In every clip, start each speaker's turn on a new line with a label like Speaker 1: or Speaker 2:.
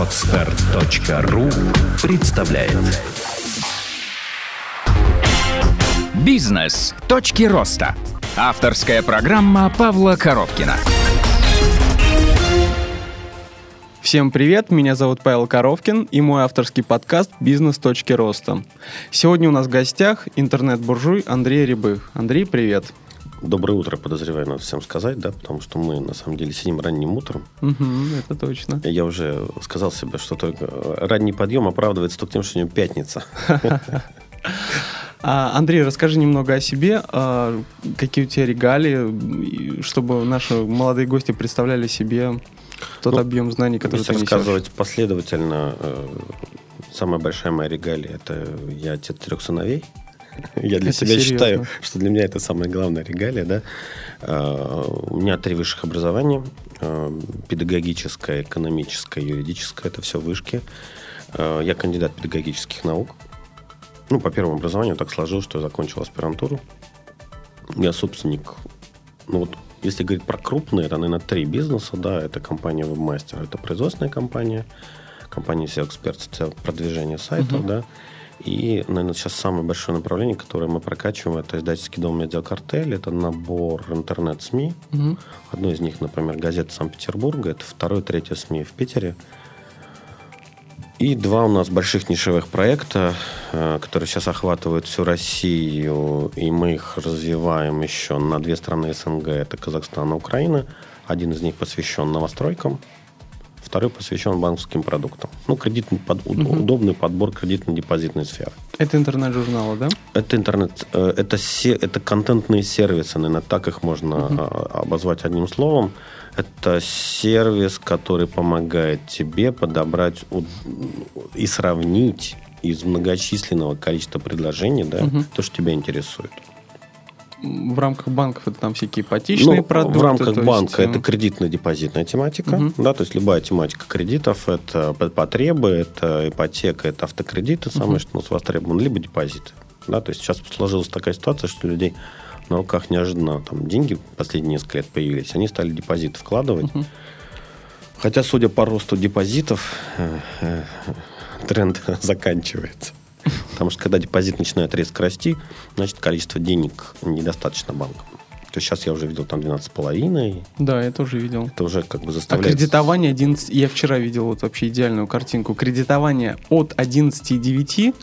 Speaker 1: Отстар.ру представляет
Speaker 2: Бизнес. Точки роста. Авторская программа Павла Коровкина.
Speaker 3: Всем привет, меня зовут Павел Коровкин и мой авторский подкаст «Бизнес. Точки роста». Сегодня у нас в гостях интернет-буржуй Андрей Рябых. Андрей, привет.
Speaker 4: Доброе утро, подозреваю, надо всем сказать, да, потому что мы на самом деле сидим ранним утром.
Speaker 3: Угу, это точно.
Speaker 4: Я уже сказал себе, что только ранний подъем оправдывается только тем, что у него пятница.
Speaker 3: А, Андрей, расскажи немного о себе, а, какие у тебя регалии, чтобы наши молодые гости представляли себе тот ну, объем знаний, который ты
Speaker 4: несешь. рассказывать последовательно, э, самая большая моя регалия – это я отец трех сыновей. Я для это себя серьезно. считаю, что для меня это самая главная регалия. Да? А, у меня три высших образования. А, педагогическое, экономическое, юридическое. Это все вышки. А, я кандидат педагогических наук. Ну, по первому образованию так сложилось, что я закончил аспирантуру. Я собственник, ну вот, если говорить про крупные, это, наверное, три бизнеса, да, это компания Webmaster, это производственная компания, компания SEO Experts, это продвижение сайтов, uh-huh. да, и, наверное, сейчас самое большое направление, которое мы прокачиваем, это издательский дом «Медиакартель». Это набор интернет-СМИ. Угу. Одно из них, например, газета Санкт-Петербурга. Это второе, третье СМИ в Питере. И два у нас больших нишевых проекта, э, которые сейчас охватывают всю Россию, и мы их развиваем еще на две страны СНГ, это Казахстан и Украина. Один из них посвящен новостройкам, второй посвящен банковским продуктам. Ну, кредитный под, угу. удобный подбор кредитно-депозитной сферы.
Speaker 3: Это интернет-журналы, да?
Speaker 4: Это интернет, э, это, се, это контентные сервисы, наверное, так их можно угу. обозвать одним словом. Это сервис, который помогает тебе подобрать и сравнить из многочисленного количества предложений да, угу. то, что тебя интересует.
Speaker 3: В рамках банков это там всякие ипотечные ну, продукты.
Speaker 4: В рамках банка есть... это кредитно-депозитная тематика. Угу. Да, то есть любая тематика кредитов, это потребы, это ипотека, это автокредиты, самое, угу. что у нас востребовано, либо депозиты. Да, то есть сейчас сложилась такая ситуация, что людей на руках неожиданно там деньги последние несколько лет появились, они стали депозиты вкладывать. Угу. Хотя, судя по росту депозитов, э, э, тренд заканчивается. Потому что когда депозит начинает резко расти, значит, количество денег недостаточно банкам. То есть сейчас я уже видел там 12,5.
Speaker 3: Да, я тоже видел.
Speaker 4: Это уже как бы заставляет...
Speaker 3: А кредитование 11... Я вчера видел вот вообще идеальную картинку. Кредитование от 11,9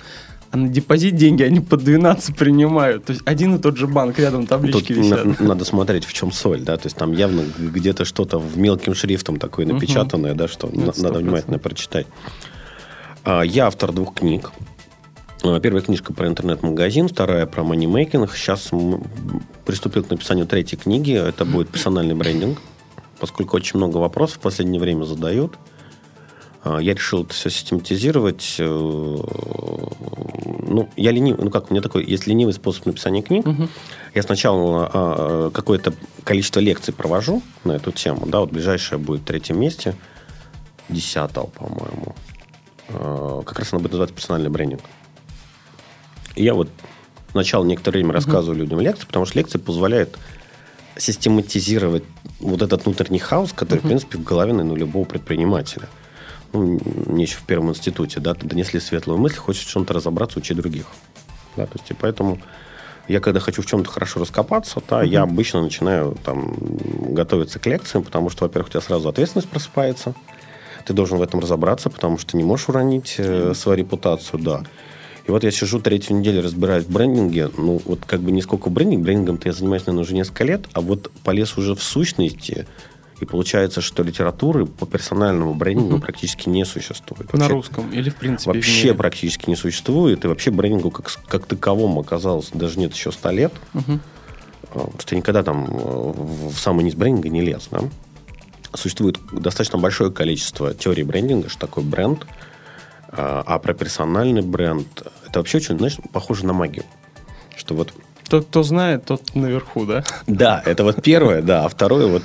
Speaker 3: а на депозит деньги они по 12 принимают. То есть один и тот же банк, рядом таблички Тут висят.
Speaker 4: На, надо смотреть, в чем соль, да, то есть там явно где-то что-то в мелким шрифтом такое напечатанное, угу. да, что на, надо внимательно прочитать. А, я автор двух книг. А, первая книжка про интернет-магазин, вторая про манимейкинг. Сейчас приступил к написанию третьей книги. Это будет персональный брендинг, поскольку очень много вопросов в последнее время задают. А, я решил это все систематизировать. Э, ну, я ленивый, ну как, у меня такой есть ленивый способ написания книг. Угу. Я сначала какое-то количество лекций провожу на эту тему. Да, вот ближайшее будет в третьем месте, десятого, по-моему. Как раз она будет называться персональный брендинг. Я вот сначала некоторое время рассказываю людям лекции, потому что лекции позволяют систематизировать вот этот внутренний хаос, который, в принципе, в голове, наверное, у любого предпринимателя ну, мне еще в первом институте, да, донесли светлую мысль, хочешь в чем-то разобраться, учи других. Да, то есть, и поэтому я когда хочу в чем-то хорошо раскопаться, да, uh-huh. я обычно начинаю там готовиться к лекциям, потому что, во-первых, у тебя сразу ответственность просыпается, ты должен в этом разобраться, потому что ты не можешь уронить э, свою репутацию, да. И вот я сижу третью неделю, разбираюсь в брендинге. Ну, вот как бы не сколько брендинг. Брендингом-то я занимаюсь, наверное, уже несколько лет. А вот полез уже в сущности, и получается, что литературы по персональному брендингу угу. практически не существует.
Speaker 3: Вообще, На русском или в принципе?
Speaker 4: Вообще практически не существует. И вообще брендингу как, как таковому оказалось даже нет еще 100 лет. Угу. Просто я никогда там э, в самый низ брендинга не лез. Да? Существует достаточно большое количество теорий брендинга, что такое бренд. А, а про персональный бренд это вообще очень, знаешь, похоже на магию. Что вот
Speaker 3: тот, кто знает, тот наверху, да?
Speaker 4: Да, это вот первое, да. А второе, вот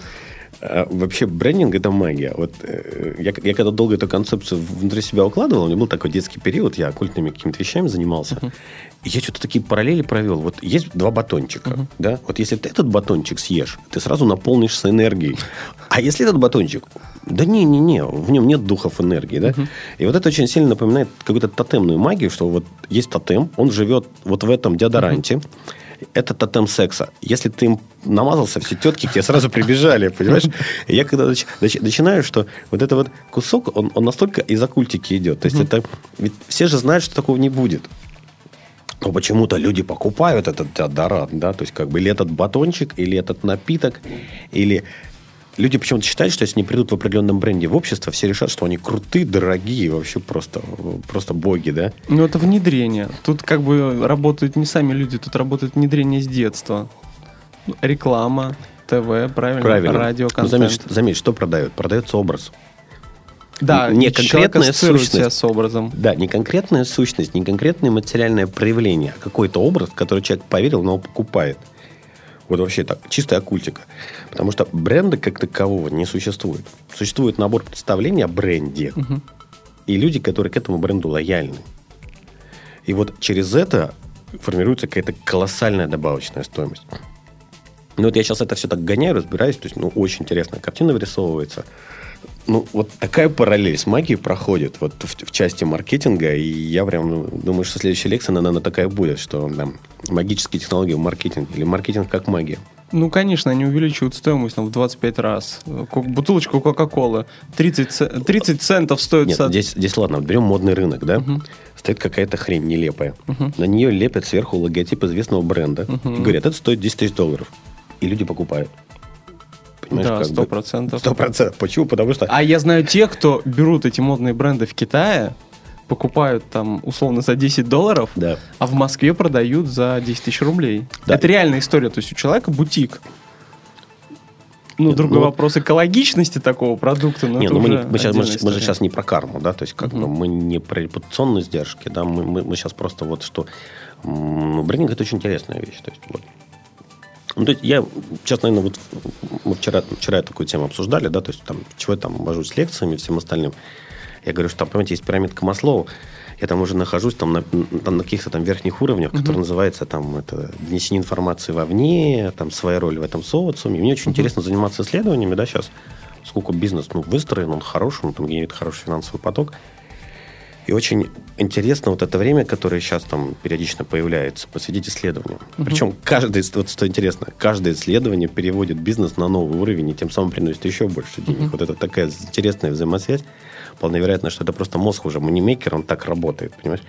Speaker 4: А вообще брендинг это магия. Вот э, я, я когда долго эту концепцию внутри себя укладывал, у меня был такой детский период, я оккультными какими-то вещами занимался. Uh-huh. Я что-то такие параллели провел. Вот есть два батончика, uh-huh. да? Вот если ты этот батончик съешь, ты сразу наполнишься энергией. А если этот батончик, да не, не, не, в нем нет духов энергии, да? Uh-huh. И вот это очень сильно напоминает какую-то тотемную магию, что вот есть тотем, он живет вот в этом деодоранте. Uh-huh это тотем секса. Если ты им намазался, все тетки к тебе сразу прибежали, понимаешь? И я когда нач, нач, начинаю, что вот этот вот кусок, он, он настолько из оккультики идет. То есть это... Ведь все же знают, что такого не будет. Но почему-то люди покупают этот деодорант, да, то есть как бы или этот батончик, или этот напиток, или люди почему-то считают, что если они придут в определенном бренде в общество, все решат, что они крутые, дорогие, вообще просто, просто боги, да?
Speaker 3: Ну, это внедрение. Тут как бы работают не сами люди, тут работает внедрение с детства. Реклама, ТВ, правильно?
Speaker 4: Правильно.
Speaker 3: Радио,
Speaker 4: контент. заметь, заметь, что продает? Продается образ.
Speaker 3: Да,
Speaker 4: не конкретная сущность.
Speaker 3: С образом.
Speaker 4: Да, не конкретная сущность, не конкретное материальное проявление, а какой-то образ, который человек поверил, но покупает. Вот вообще так, чистая оккультика. Потому что бренда как такового не существует. Существует набор представлений о бренде. Угу. И люди, которые к этому бренду лояльны. И вот через это формируется какая-то колоссальная добавочная стоимость. Ну вот я сейчас это все так гоняю, разбираюсь, то есть, ну, очень интересная картина вырисовывается. Ну, вот такая параллель с магией проходит вот в, в части маркетинга, и я прям ну, думаю, что следующая лекция, наверное, такая будет, что там магические технологии в маркетинге или маркетинг как магия.
Speaker 3: Ну, конечно, они увеличивают стоимость там, в 25 раз. Бутылочку Кока-Колы 30, 30 центов стоит...
Speaker 4: Нет, здесь, здесь ладно, берем модный рынок, да? Угу. Стоит какая-то хрень нелепая. Угу. На нее лепят сверху логотип известного бренда. Угу. И говорят, это стоит 10 тысяч долларов. И люди покупают.
Speaker 3: Понимаешь, да, сто процентов.
Speaker 4: Сто процентов. Почему? Потому что...
Speaker 3: А я знаю тех, кто берут эти модные бренды в Китае, покупают там условно за 10 долларов,
Speaker 4: да.
Speaker 3: а в Москве продают за 10 тысяч рублей. Да. Это реальная история. То есть у человека бутик. Ну, Нет, другой ну, вопрос экологичности такого продукта.
Speaker 4: Но нет, ну мы, не, мы, сейчас, мы, же, мы же сейчас не про карму, да, то есть как угу. бы мы не про репутационные сдержки, да, мы, мы, мы сейчас просто вот что... Ну, брендинг это очень интересная вещь. То есть вот ну, то есть я сейчас, наверное, вот мы вчера, вчера такую тему обсуждали, да, то есть там, чего я там вожусь с лекциями и всем остальным. Я говорю, что там, понимаете, есть пирамидка Маслоу, я там уже нахожусь там на, там, на каких-то там верхних уровнях, uh-huh. которые называется там это донесение информации вовне, там своя роль в этом социуме. мне очень uh-huh. интересно заниматься исследованиями, да, сейчас, сколько бизнес ну, выстроен, он хороший, он там генерирует хороший финансовый поток. И очень интересно вот это время, которое сейчас там периодично появляется, посвятить исследованию. Угу. Причем каждое, вот что интересно, каждое исследование переводит бизнес на новый уровень и тем самым приносит еще больше денег. Угу. Вот это такая интересная взаимосвязь. Вполне вероятно, что это просто мозг уже манимейкер, он так работает, понимаешь?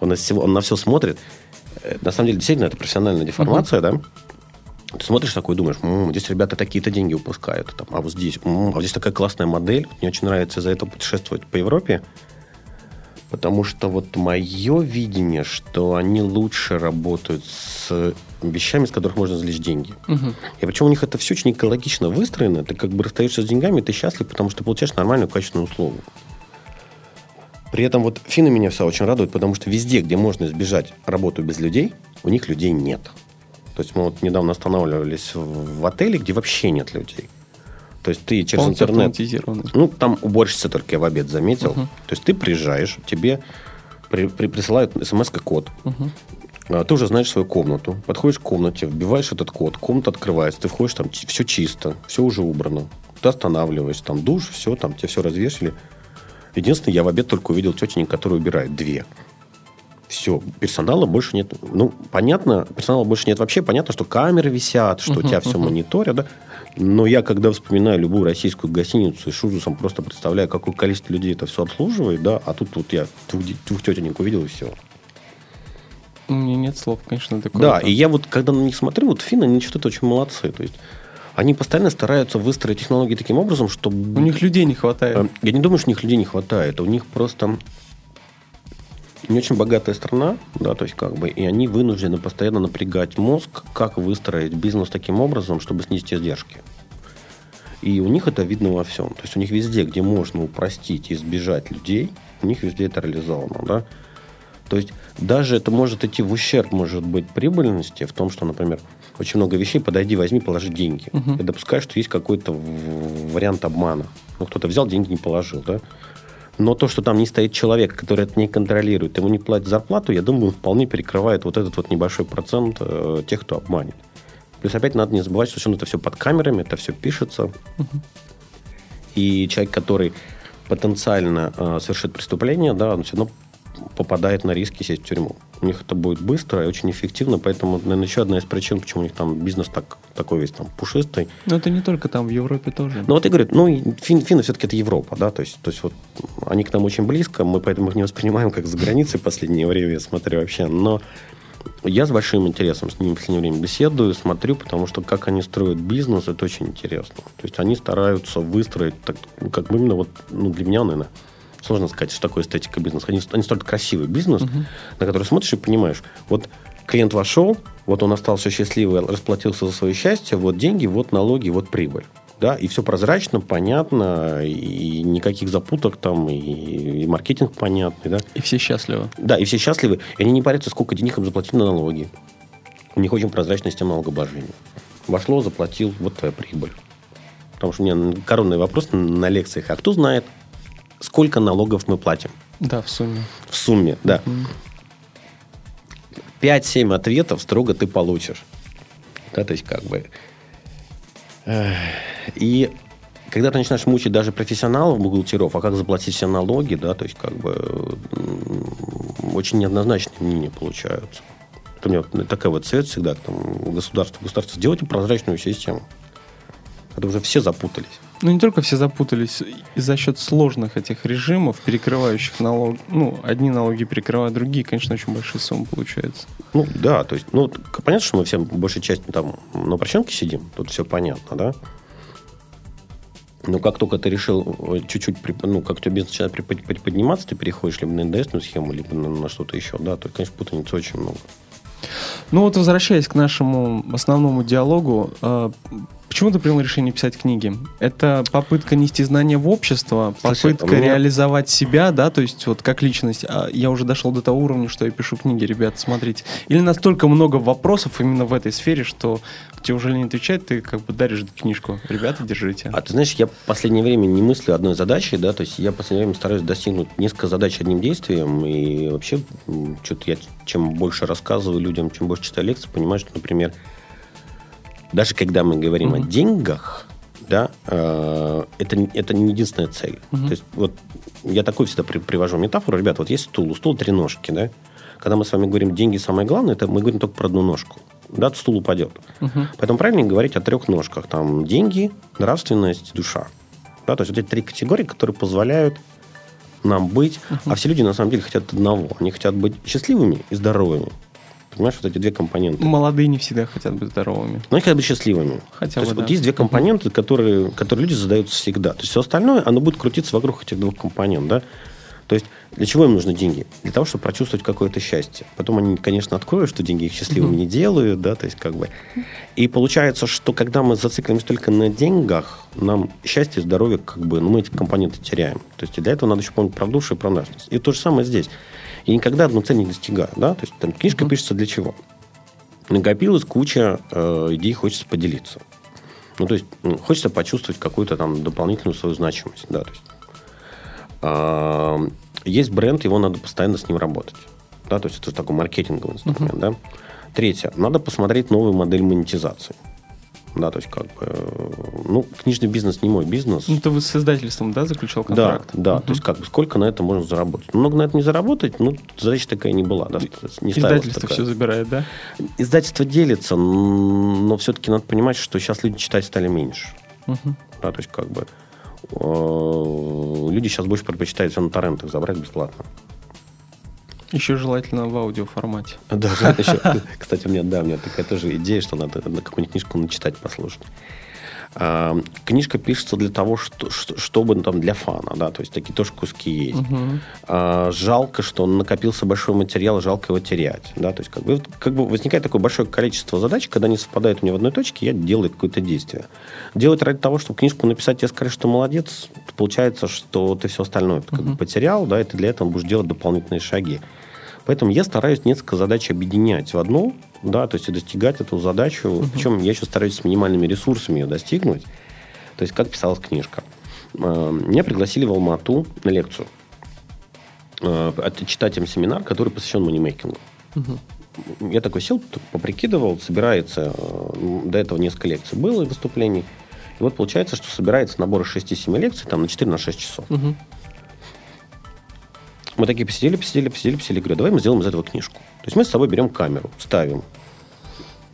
Speaker 4: Он на, всего, он на все смотрит. Э, на самом деле, действительно, это профессиональная деформация, угу. да? Ты смотришь такой, думаешь, м-м, здесь ребята такие-то деньги упускают, там, а вот здесь, м-м, а вот здесь такая классная модель, мне очень нравится из-за этого путешествовать по Европе, Потому что вот мое видение, что они лучше работают с вещами, с которых можно извлечь деньги. Угу. И причем у них это все очень экологично выстроено. Ты как бы расстаешься с деньгами, ты счастлив, потому что получаешь нормальную качественную услугу. При этом вот финны меня все очень радуют, потому что везде, где можно избежать работу без людей, у них людей нет. То есть мы вот недавно останавливались в отеле, где вообще нет людей. То есть ты через интернет... Ну, там уборщица только я в обед заметил. Угу. То есть ты приезжаешь, тебе при, при, присылают смс-код. Угу. А, ты уже знаешь свою комнату. Подходишь к комнате, вбиваешь этот код, комната открывается, ты входишь, там все чисто, все уже убрано. Ты останавливаешься, там душ, все, там тебе все развешали. Единственное, я в обед только увидел тетенек, которые убирают две. Все, персонала больше нет. Ну, понятно, персонала больше нет вообще. Понятно, что камеры висят, что uh-huh, у тебя все мониторят, да. Но я, когда вспоминаю любую российскую гостиницу и с ужасом просто представляю, какое количество людей это все обслуживает, да, а тут вот я двух, двух тетенек увидел и все.
Speaker 3: У меня нет слов, конечно, такое.
Speaker 4: Да, и я вот, когда на них смотрю, вот финны, они что-то очень молодцы. То есть они постоянно стараются выстроить технологии таким образом, чтобы...
Speaker 3: У них людей не хватает. Э,
Speaker 4: я не думаю, что у них людей не хватает. У них просто не очень богатая страна, да, то есть как бы, и они вынуждены постоянно напрягать мозг, как выстроить бизнес таким образом, чтобы снизить издержки. И у них это видно во всем. То есть у них везде, где можно упростить и избежать людей, у них везде это реализовано, да. То есть даже это может идти в ущерб, может быть, прибыльности в том, что, например, очень много вещей, подойди, возьми, положи деньги. Угу. Я допускаю, что есть какой-то вариант обмана. Ну, кто-то взял, деньги не положил, да? Но то, что там не стоит человек, который это не контролирует, ему не платит зарплату, я думаю, вполне перекрывает вот этот вот небольшой процент э, тех, кто обманет. Плюс опять надо не забывать, что все это все под камерами, это все пишется. Угу. И человек, который потенциально э, совершит преступление, да, он все равно попадает на риски сесть в тюрьму. У них это будет быстро и очень эффективно, поэтому, наверное, еще одна из причин, почему у них там бизнес так, такой весь там пушистый.
Speaker 3: Но это не только там, в Европе тоже.
Speaker 4: Ну, вот я говорю, ну, фин, финны все-таки это Европа, да, то есть, то есть вот они к нам очень близко, мы поэтому их не воспринимаем как за границей в последнее время, я смотрю вообще, но я с большим интересом с ними в последнее время беседую, смотрю, потому что как они строят бизнес, это очень интересно. То есть они стараются выстроить, так, ну, как именно вот, ну, для меня, наверное, сложно сказать, что такое эстетика бизнеса. Они, они строят красивый бизнес, угу. на который смотришь и понимаешь, вот клиент вошел, вот он остался счастливый, расплатился за свое счастье, вот деньги, вот налоги, вот прибыль да, и все прозрачно, понятно, и никаких запуток там, и, и маркетинг понятный, да.
Speaker 3: И все счастливы.
Speaker 4: Да, и все счастливы, и они не парятся, сколько денег им заплатили на налоги. У них очень прозрачная система налогообложения. Вошло, заплатил, вот твоя прибыль. Потому что у меня коронный вопрос на лекциях. А кто знает, сколько налогов мы платим?
Speaker 3: Да, в сумме.
Speaker 4: В сумме, да. Пять 5-7 ответов строго ты получишь. Да, то есть, как бы, и когда ты начинаешь мучить даже профессионалов, бухгалтеров, а как заплатить все налоги, да, то есть как бы очень неоднозначные мнения получаются. Это у меня вот такая вот совет всегда там, государству. Государство, сделайте прозрачную систему. Это уже все запутались.
Speaker 3: Ну, не только все запутались, и за счет сложных этих режимов, перекрывающих налог, ну, одни налоги перекрывают другие, конечно, очень большие суммы получаются.
Speaker 4: Ну, да, то есть, ну, понятно, что мы все большей частью там на упрощенке сидим, тут все понятно, да? Но как только ты решил э, чуть-чуть, ну, как у тебя бизнес начинает приподниматься, ты переходишь либо на НДСную схему, либо на, на что-то еще, да, то, конечно, путаницы очень много.
Speaker 3: Ну вот возвращаясь к нашему основному диалогу, э, Почему ты принял решение писать книги? Это попытка нести знания в общество, попытка меня... реализовать себя, да, то есть вот как личность. А я уже дошел до того уровня, что я пишу книги, ребят, смотрите. Или настолько много вопросов именно в этой сфере, что тебе уже не отвечать, ты как бы даришь книжку. Ребята, держите.
Speaker 4: А ты знаешь, я в последнее время не мыслю одной задачей, да, то есть я в последнее время стараюсь достигнуть несколько задач одним действием, и вообще что-то я чем больше рассказываю людям, чем больше читаю лекции, понимаю, что, например, даже когда мы говорим mm-hmm. о деньгах, да, э, это, это не единственная цель. Mm-hmm. То есть вот я такой всегда при, привожу метафору. Ребята, вот есть стул, у стула три ножки, да? Когда мы с вами говорим деньги самое главное, это мы говорим только про одну ножку. Да, стул упадет. Uh-huh. Поэтому правильно говорить о трех ножках. Там деньги, нравственность, душа. Да, то есть вот эти три категории, которые позволяют нам быть. Uh-huh. А все люди на самом деле хотят одного. Они хотят быть счастливыми и здоровыми. Понимаешь, вот эти две компоненты.
Speaker 3: Молодые не всегда хотят быть здоровыми.
Speaker 4: Но они хотят быть счастливыми. Хотя бы, есть, да. вот есть две компоненты, которые, которые люди задаются всегда. То есть все остальное, оно будет крутиться вокруг этих двух компонент, да. То есть для чего им нужны деньги? Для того, чтобы прочувствовать какое-то счастье. Потом они, конечно, откроют, что деньги их счастливыми mm-hmm. не делают, да, то есть как бы. И получается, что когда мы зацикливаемся только на деньгах, нам счастье, здоровье, как бы, ну, мы эти компоненты теряем. То есть для этого надо еще помнить про душу и про нравственность. И то же самое здесь. И никогда одну цель не достигаю. Да? То есть там книжка mm-hmm. пишется для чего? Накопилась куча э, идей, хочется поделиться. Ну, то есть хочется почувствовать какую-то там дополнительную свою значимость. Да? То есть, э, есть бренд, его надо постоянно с ним работать. Да? То есть это такой маркетинговый инструмент. Mm-hmm. Да? Третье. Надо посмотреть новую модель монетизации. Да, то есть как бы, ну, книжный бизнес не мой бизнес.
Speaker 3: Ну, ты вы с издательством, да, заключал контракт?
Speaker 4: Да, да, угу. то есть как бы сколько на это можно заработать. Ну, много на это не заработать, ну, задача такая не была. Да,
Speaker 3: не Издательство такая. все забирает, да?
Speaker 4: Издательство делится, но все-таки надо понимать, что сейчас люди читать стали меньше. Угу. Да, то есть как бы э, люди сейчас больше предпочитают все на торрентах забрать бесплатно.
Speaker 3: Еще желательно в аудиоформате.
Speaker 4: Да, еще, кстати, у меня, да, у меня такая тоже идея, что надо какую-нибудь книжку начитать, послушать. А, книжка пишется для того, что, чтобы ну, там для фана, да, то есть такие тоже куски есть. Угу. А, жалко, что он накопился большой материал, жалко его терять, да, то есть как бы, как бы возникает такое большое количество задач, когда они совпадают у меня в одной точке, я делаю какое-то действие. Делать ради того, чтобы книжку написать, тебе сказать, что молодец, получается, что ты все остальное угу. как бы потерял, да, и ты для этого будешь делать дополнительные шаги. Поэтому я стараюсь несколько задач объединять в одну, да, то есть и достигать эту задачу. Угу. Причем я еще стараюсь с минимальными ресурсами ее достигнуть. То есть как писалась книжка. Э, меня пригласили в Алмату на лекцию. Э, читать им семинар, который посвящен манимейкингу. Угу. Я такой сел, поприкидывал, собирается, э, до этого несколько лекций было выступлений. И вот получается, что собирается набор из 6-7 лекций там, на 4 на 6 часов. Угу. Мы такие посидели, посидели, посидели, посидели. Говорю, давай мы сделаем из этого книжку. То есть мы с собой берем камеру, ставим.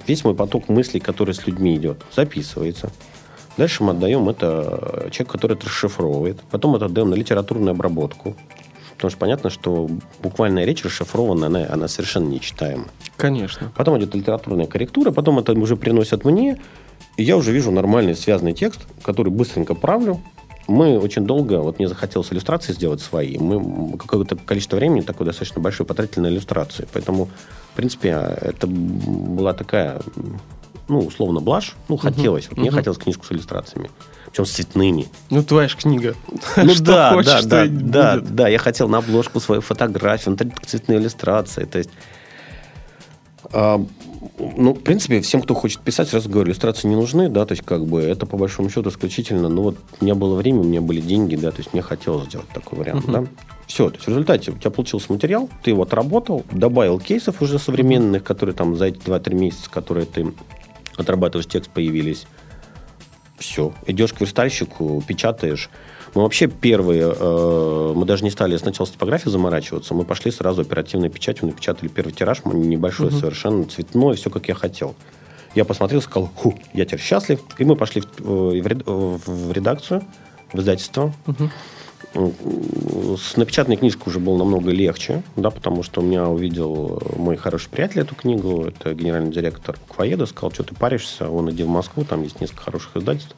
Speaker 4: Весь мой поток мыслей, который с людьми идет, записывается. Дальше мы отдаем это человеку, который это расшифровывает. Потом это отдаем на литературную обработку. Потому что понятно, что буквальная речь расшифрованная, она, она совершенно нечитаема.
Speaker 3: Конечно.
Speaker 4: Потом идет литературная корректура, потом это уже приносят мне, и я уже вижу нормальный связанный текст, который быстренько правлю. Мы очень долго, вот мне захотелось иллюстрации сделать свои, мы какое-то количество времени такое достаточно большое потратили на иллюстрации. Поэтому, в принципе, это была такая, ну, условно, блажь. Ну, хотелось. Вот угу. Мне хотелось книжку с иллюстрациями. Причем с цветными.
Speaker 3: Ну, твоя же книга.
Speaker 4: Ну, да, да, да, да, да. Я хотел на обложку свою фотографию, внутри цветные иллюстрации. То есть а, ну, в принципе, всем, кто хочет писать, сразу говорю, иллюстрации не нужны, да, то есть, как бы, это по большому счету исключительно, ну, вот, у меня было время, у меня были деньги, да, то есть, мне хотелось сделать такой вариант, uh-huh. да. Все, то есть, в результате у тебя получился материал, ты его отработал, добавил кейсов уже современных, которые там за эти 2-3 месяца, которые ты отрабатываешь текст, появились. Все, идешь к верстальщику, печатаешь, мы вообще первые, э, мы даже не стали сначала с типографией заморачиваться, мы пошли сразу оперативной печатью, напечатали первый тираж, небольшой, угу. совершенно цветной, все как я хотел. Я посмотрел, сказал, ху, я теперь счастлив. И мы пошли в, в, в редакцию, в издательство. Угу. С напечатанной книжкой уже было намного легче, да, потому что у меня увидел мой хороший приятель эту книгу, это генеральный директор Кваеда, сказал, что ты паришься, он иди в Москву, там есть несколько хороших издательств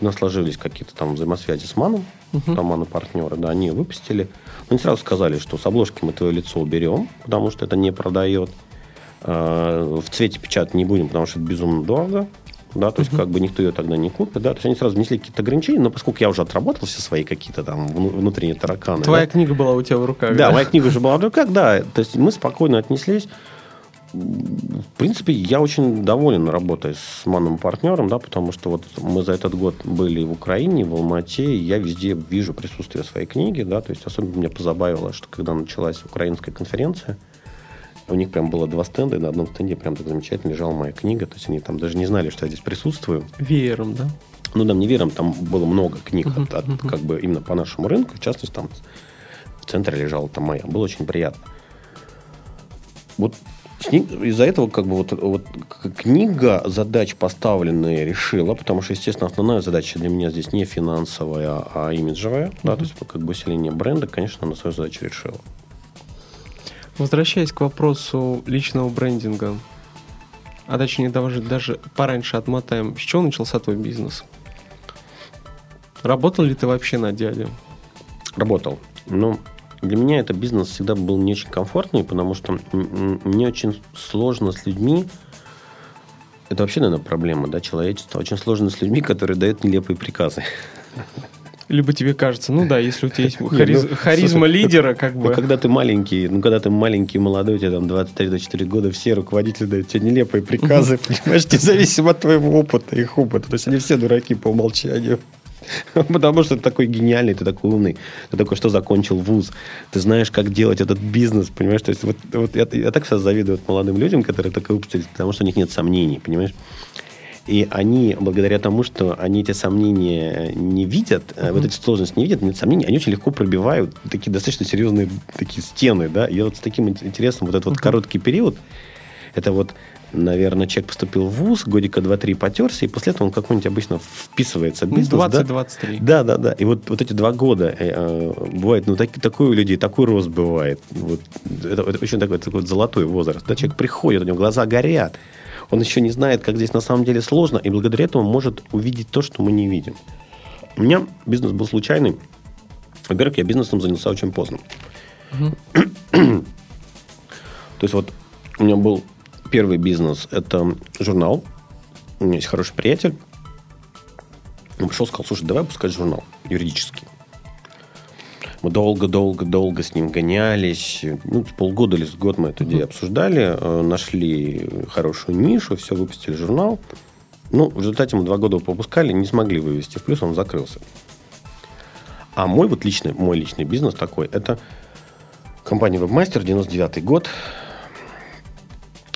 Speaker 4: у нас сложились какие-то там взаимосвязи с Маном, uh-huh. там Мана-партнеры, да, они выпустили. Но они сразу сказали, что с обложки мы твое лицо уберем, потому что это не продает. А, в цвете печатать не будем, потому что это безумно дорого. Да, то есть, uh-huh. как бы никто ее тогда не купит, да, то есть они сразу внесли какие-то ограничения, но поскольку я уже отработал все свои какие-то там внутренние тараканы.
Speaker 3: Твоя
Speaker 4: да,
Speaker 3: книга была у тебя в руках.
Speaker 4: Да, да, моя книга уже была в руках, да. То есть мы спокойно отнеслись в принципе, я очень доволен работой с маном партнером, да, потому что вот мы за этот год были в Украине, в Алмате, и я везде вижу присутствие своей книги, да, то есть особенно меня позабавило, что когда началась украинская конференция, у них прям было два стенда, и на одном стенде прям так замечательно лежала моя книга, то есть они там даже не знали, что я здесь присутствую.
Speaker 3: Веером, да?
Speaker 4: Ну, да, не веером, там было много книг uh-huh, от, от, uh-huh. как бы именно по нашему рынку, в частности, там в центре лежала там моя. Было очень приятно. Вот из-за этого как бы вот, вот книга задач поставленные решила, потому что, естественно, основная задача для меня здесь не финансовая, а имиджевая, mm-hmm. да, то есть как бы усиление бренда, конечно, она свою задачу решила.
Speaker 3: Возвращаясь к вопросу личного брендинга, а точнее даже, даже пораньше отмотаем, с чего начался твой бизнес? Работал ли ты вообще на дяде?
Speaker 4: Работал. Ну, для меня этот бизнес всегда был не очень комфортный, потому что мне очень сложно с людьми, это вообще, наверное, проблема да, человечества, очень сложно с людьми, которые дают нелепые приказы.
Speaker 3: Либо тебе кажется, ну да, если у тебя есть хариз, ну, харизма лидера, как бы.
Speaker 4: Ну, когда ты маленький, ну, когда ты маленький, молодой, у тебя там 23-24 года, все руководители дают тебе нелепые приказы, понимаешь, независимо от твоего опыта, их опыта. То есть они все дураки по умолчанию. Потому что ты такой гениальный, ты такой умный, ты такой, что закончил вуз, ты знаешь, как делать этот бизнес, понимаешь? То есть вот, вот я, я так сейчас завидую молодым людям, которые так выпустились, потому что у них нет сомнений, понимаешь? И они, благодаря тому, что они эти сомнения не видят, uh-huh. вот эти сложности не видят, нет сомнений, они очень легко пробивают такие достаточно серьезные такие стены, да, и вот с таким интересом вот этот uh-huh. вот короткий период, это вот наверное, человек поступил в ВУЗ, годика 2-3 потерся, и после этого он какой-нибудь обычно вписывается в бизнес.
Speaker 3: 20-23.
Speaker 4: Да? да, да, да. И вот, вот эти два года э, э, бывает, ну, так, такой у людей, такой рост бывает. Вот, это, это очень такой, такой золотой возраст. Да? Человек приходит, у него глаза горят. Он еще не знает, как здесь на самом деле сложно, и благодаря этому может увидеть то, что мы не видим. У меня бизнес был случайный. Во-первых, я бизнесом занялся очень поздно. Угу. То есть вот у меня был Первый бизнес – это журнал. У меня есть хороший приятель. Он пришел сказал, слушай, давай выпускать журнал юридический. Мы долго-долго-долго с ним гонялись. Ну, полгода или год мы эту идею обсуждали, э, нашли хорошую нишу, все, выпустили журнал. Ну, в результате мы два года его попускали, не смогли вывести в плюс, он закрылся. А мой вот личный, мой личный бизнес такой, это компания Webmaster, 99 год.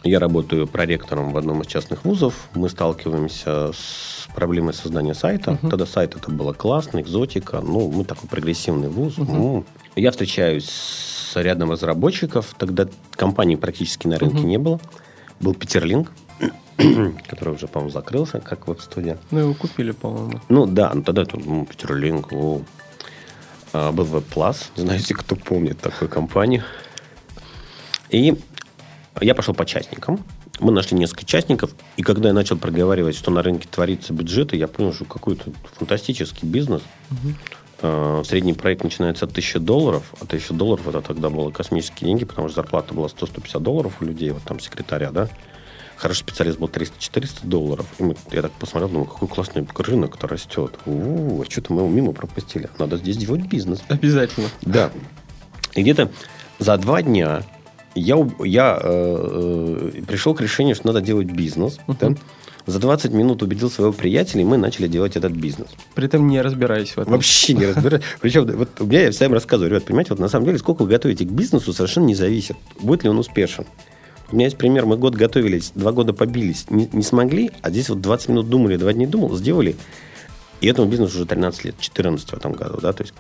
Speaker 4: Я работаю проректором в одном из частных вузов. Мы сталкиваемся с проблемой создания сайта. Uh-huh. Тогда сайт это было классно, экзотика. Ну, мы такой прогрессивный вуз. Uh-huh. Ну, я встречаюсь с рядом разработчиков. Тогда компании практически на рынке uh-huh. не было. Был Петерлинг, который уже, по-моему, закрылся, как веб-студия.
Speaker 3: Ну, его купили, по-моему.
Speaker 4: Ну, да, ну, тогда это ну, Петерлинг, о. А, был WebPlus. Знаете, кто помнит такую компанию. И я пошел по частникам. Мы нашли несколько частников, и когда я начал проговаривать, что на рынке творится бюджеты, я понял, что какой-то фантастический бизнес. Угу. Средний проект начинается от 1000 долларов, а 1000 долларов это тогда было космические деньги, потому что зарплата была 100-150 долларов у людей, вот там секретаря, да. Хороший специалист был 300-400 долларов. И мы, я так посмотрел, думаю, какой классный рынок-то растет. У-у-у, а что-то мы его мимо пропустили. Надо здесь делать бизнес.
Speaker 3: Обязательно.
Speaker 4: Да. И где-то за два дня я, я э, э, пришел к решению, что надо делать бизнес. Uh-huh. Да? За 20 минут убедил своего приятеля, и мы начали делать этот бизнес.
Speaker 3: При этом не разбираясь в этом.
Speaker 4: Вообще не разбираюсь. Причем вот у меня я всем рассказываю, ребят, понимаете, вот на самом деле, сколько вы готовите к бизнесу, совершенно не зависит, будет ли он успешен. У меня есть пример, мы год готовились, два года побились, не, не смогли, а здесь вот 20 минут думали, два дня думал, сделали. И этому бизнесу уже 13 лет, 14 в этом году, да, то есть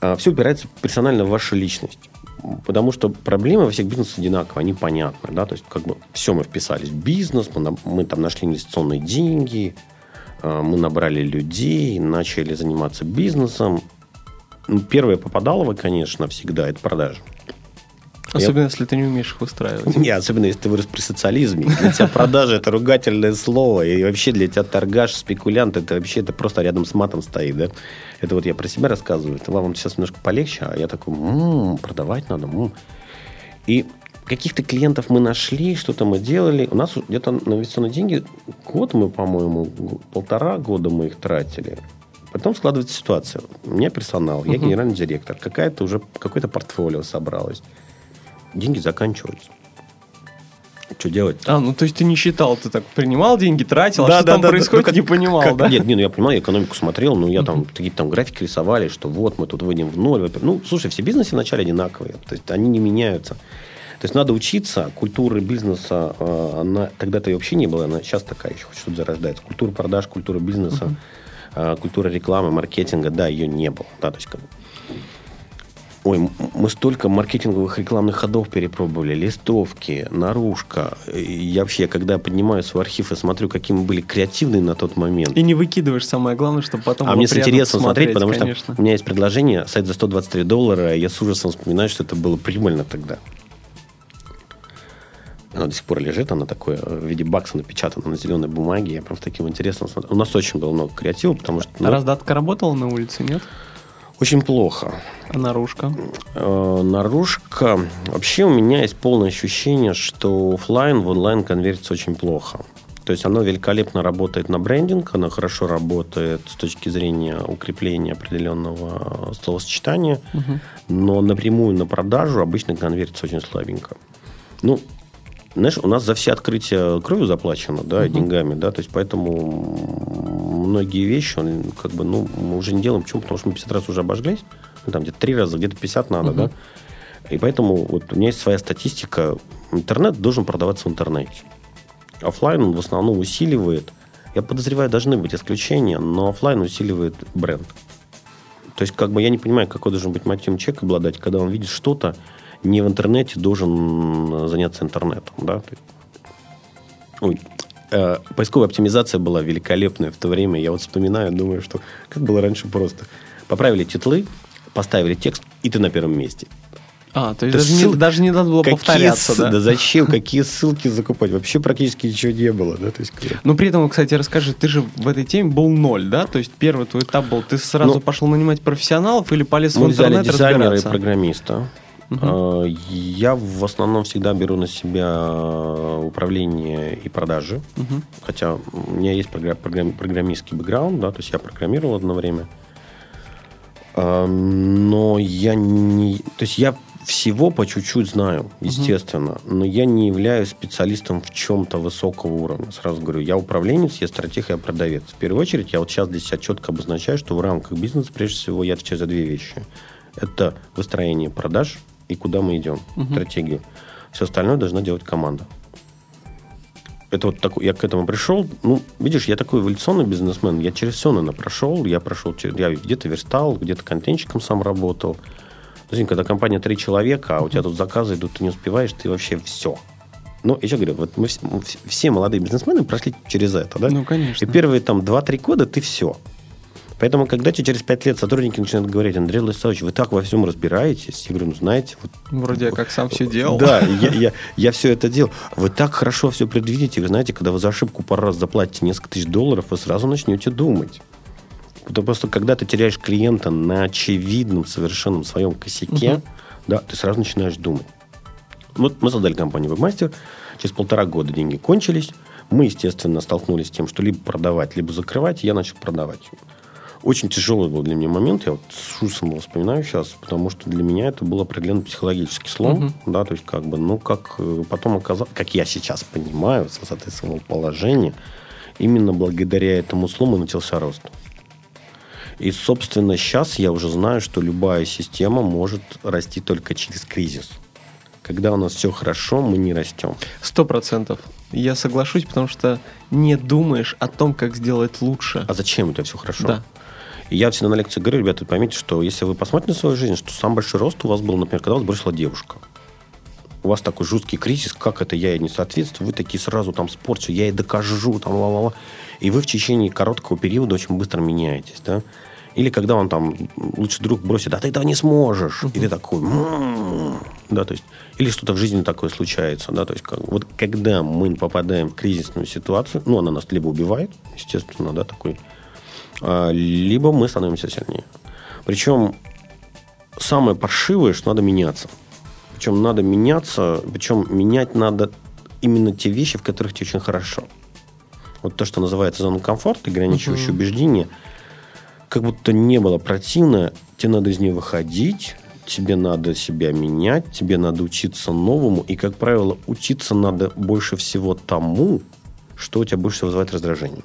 Speaker 4: а, все упирается персонально в вашу личность. Потому что проблемы во всех бизнесах одинаковые, они понятны. Да? То есть, как бы все мы вписались в бизнес, мы, мы там нашли инвестиционные деньги, а, мы набрали людей, начали заниматься бизнесом. Ну, первое попадалово, конечно, всегда это продажи.
Speaker 3: Особенно, я... если ты не умеешь их устраивать.
Speaker 4: Не, особенно, если ты вырос при социализме. Для тебя продажа – это ругательное слово. И вообще для тебя торгаш, спекулянт – это вообще это просто рядом с матом стоит. Да? Это вот я про себя рассказываю. Это вам сейчас немножко полегче, а я такой, м-м, продавать надо. М-м. И каких-то клиентов мы нашли, что-то мы делали. У нас где-то на инвестиционные деньги год мы, по-моему, полтора года мы их тратили. Потом складывается ситуация. У меня персонал, я uh-huh. генеральный директор. Какая-то уже, какое-то портфолио собралось деньги заканчиваются. Что делать? -то?
Speaker 3: А, ну то есть ты не считал, ты так принимал деньги, тратил, да, а что да, там да, происходит, да, ну, не понимал, как, да?
Speaker 4: Нет, не, ну я понимал, я экономику смотрел, ну я там какие-то там графики рисовали, что вот мы тут выйдем в ноль. Ну, слушай, все бизнесы вначале одинаковые, то есть они не меняются. То есть надо учиться, культуры бизнеса, а, она тогда-то и вообще не было, она сейчас такая еще что-то зарождается. Культура продаж, культура бизнеса, uh-huh. культура рекламы, маркетинга, да, ее не было. Да, то есть Ой, мы столько маркетинговых рекламных ходов перепробовали, листовки, наружка. И вообще, когда я поднимаю свой архив и смотрю, какие мы были креативные на тот момент.
Speaker 3: И не выкидываешь самое главное, чтобы потом
Speaker 4: А мне интересно смотреть, потому конечно. что у меня есть предложение, сайт за 123 доллара, я с ужасом вспоминаю, что это было прибыльно тогда. Она до сих пор лежит, она такое в виде бакса напечатана на зеленой бумаге. Я прям с таким интересом смотрю. У нас очень было много креатива, потому что...
Speaker 3: Ну, раздатка работала на улице, нет?
Speaker 4: Очень плохо.
Speaker 3: А наружка?
Speaker 4: Э, наружка... Вообще у меня есть полное ощущение, что офлайн в онлайн конвертится очень плохо. То есть оно великолепно работает на брендинг, оно хорошо работает с точки зрения укрепления определенного словосочетания, угу. но напрямую на продажу обычно конвертится очень слабенько. Ну, знаешь, у нас за все открытия кровью заплачено, да, угу. деньгами, да, то есть поэтому многие вещи, он, как бы, ну, мы уже не делаем. Почему? Потому что мы 50 раз уже обожглись, ну, там где-то три раза, где-то 50 надо, угу. да. И поэтому вот у меня есть своя статистика. Интернет должен продаваться в интернете. Оффлайн он в основном усиливает. Я подозреваю, должны быть исключения, но офлайн усиливает бренд. То есть, как бы я не понимаю, какой должен быть мотивом человека обладать, когда он видит что-то, не в интернете должен заняться интернетом. Да? Ой, э, поисковая оптимизация была великолепная в то время. Я вот вспоминаю, думаю, что как было раньше просто. Поправили титлы, поставили текст, и ты на первом месте.
Speaker 3: А, то есть даже, ссыл... не, даже не надо было какие повторяться,
Speaker 4: да? Да зачем? Какие ссылки закупать? Вообще практически ничего не было, да? То есть,
Speaker 3: ну, при этом, кстати, расскажи, ты же в этой теме был ноль, да? То есть первый твой этап был, ты сразу ну, пошел нанимать профессионалов или полез в интернет
Speaker 4: дизайнера и программиста. Угу. Я в основном всегда беру на себя управление и продажи. Угу. Хотя у меня есть программистский бэкграунд, да, то есть я программировал одно время. А, но я не... То есть я всего по чуть-чуть знаю, естественно, угу. но я не являюсь специалистом в чем-то высокого уровня. Сразу говорю, я управленец, я стратег, я продавец. В первую очередь, я вот сейчас для себя четко обозначаю, что в рамках бизнеса, прежде всего, я отвечаю за две вещи. Это выстроение продаж и куда мы идем, угу. стратегию. Все остальное должна делать команда. Это вот такой, я к этому пришел. Ну, видишь, я такой эволюционный бизнесмен. Я через все, наверное, прошел. Я прошел, я где-то верстал, где-то контентчиком сам работал. Знаете, когда компания три человека, а у тебя тут заказы идут, ты не успеваешь, ты вообще все. Ну, еще говорю, вот мы все, все молодые бизнесмены прошли через это, да?
Speaker 3: Ну, конечно.
Speaker 4: И первые там 2-3 года ты все. Поэтому, когда тебе через 5 лет сотрудники начинают говорить, Андрей Владиславович, вы так во всем разбираетесь, я говорю, ну, знаете... Вот,
Speaker 3: Вроде я как сам все делал.
Speaker 4: Да, я, я, я все это делал. Вы так хорошо все предвидите, вы знаете, когда вы за ошибку пару раз заплатите несколько тысяч долларов, вы сразу начнете думать. Потому просто когда ты теряешь клиента на очевидном, совершенном своем косяке, угу. да, ты сразу начинаешь думать. Вот мы создали компанию Webmaster, через полтора года деньги кончились, мы, естественно, столкнулись с тем, что либо продавать, либо закрывать, я начал продавать. Очень тяжелый был для меня момент, я вот с ужасом его вспоминаю сейчас, потому что для меня это был определенно психологический слом, угу. да, то есть как бы, ну, как э, потом оказалось, как я сейчас понимаю, с своего положения, именно благодаря этому слому начался рост. И, собственно, сейчас я уже знаю, что любая система может расти только через кризис. Когда у нас все хорошо, мы не растем.
Speaker 3: Сто процентов. Я соглашусь, потому что не думаешь о том, как сделать лучше.
Speaker 4: А зачем у тебя все хорошо?
Speaker 3: Да.
Speaker 4: И я всегда на лекции говорю, ребята, поймите, что если вы посмотрите на свою жизнь, что самый большой рост у вас был, например, когда вас бросила девушка. У вас такой жуткий кризис, как это я ей не соответствую, вы такие сразу там спорчу, я ей докажу, там, ла-ла-ла. И вы в течение короткого периода очень быстро меняетесь, да. Или когда он там лучше друг бросит, а ты этого не сможешь. Uh-huh. И ты такой, м-м-м". да, то есть, или что-то в жизни такое случается, да, то есть, как, вот когда мы попадаем в кризисную ситуацию, ну, она нас либо убивает, естественно, да, такой, либо мы становимся сильнее. Причем самое паршивое, что надо меняться. Причем надо меняться, причем менять надо именно те вещи, в которых тебе очень хорошо. Вот то, что называется зона комфорта, ограничивающие uh-huh. убеждения – как будто не было противно, тебе надо из нее выходить, тебе надо себя менять, тебе надо учиться новому, и, как правило, учиться надо больше всего тому, что у тебя больше всего вызывает раздражение.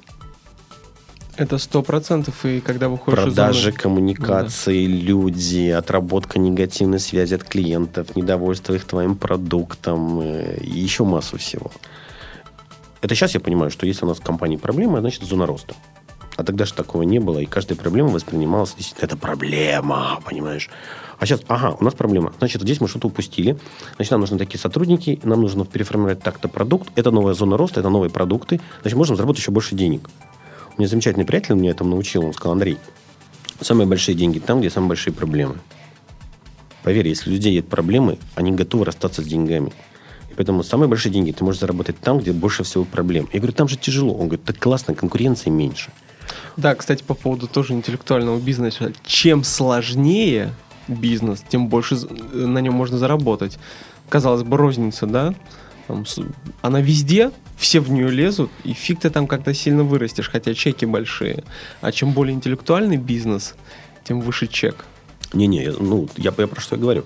Speaker 3: Это сто процентов, и когда выходишь
Speaker 4: Продажи, из зоны... коммуникации, да. люди, отработка негативной связи от клиентов, недовольство их твоим продуктом, э, и еще массу всего. Это сейчас я понимаю, что если у нас в компании проблемы, значит, зона роста. А тогда же такого не было, и каждая проблема воспринималась действительно, это проблема, понимаешь? А сейчас, ага, у нас проблема. Значит, здесь мы что-то упустили. Значит, нам нужны такие сотрудники, нам нужно переформировать так-то продукт. Это новая зона роста, это новые продукты. Значит, можем заработать еще больше денег. Меня замечательный приятель меня этому научил. Он сказал, Андрей, самые большие деньги там, где самые большие проблемы. Поверь, если у людей есть проблемы, они готовы расстаться с деньгами. И поэтому самые большие деньги ты можешь заработать там, где больше всего проблем. Я говорю, там же тяжело. Он говорит, так классно, конкуренции меньше.
Speaker 3: Да, кстати, по поводу тоже интеллектуального бизнеса. Чем сложнее бизнес, тем больше на нем можно заработать. Казалось бы, розница, да? Там, она везде, все в нее лезут, и фиг ты там как-то сильно вырастешь, хотя чеки большие. А чем более интеллектуальный бизнес, тем выше чек.
Speaker 4: Не-не, ну, я, я про что я говорю.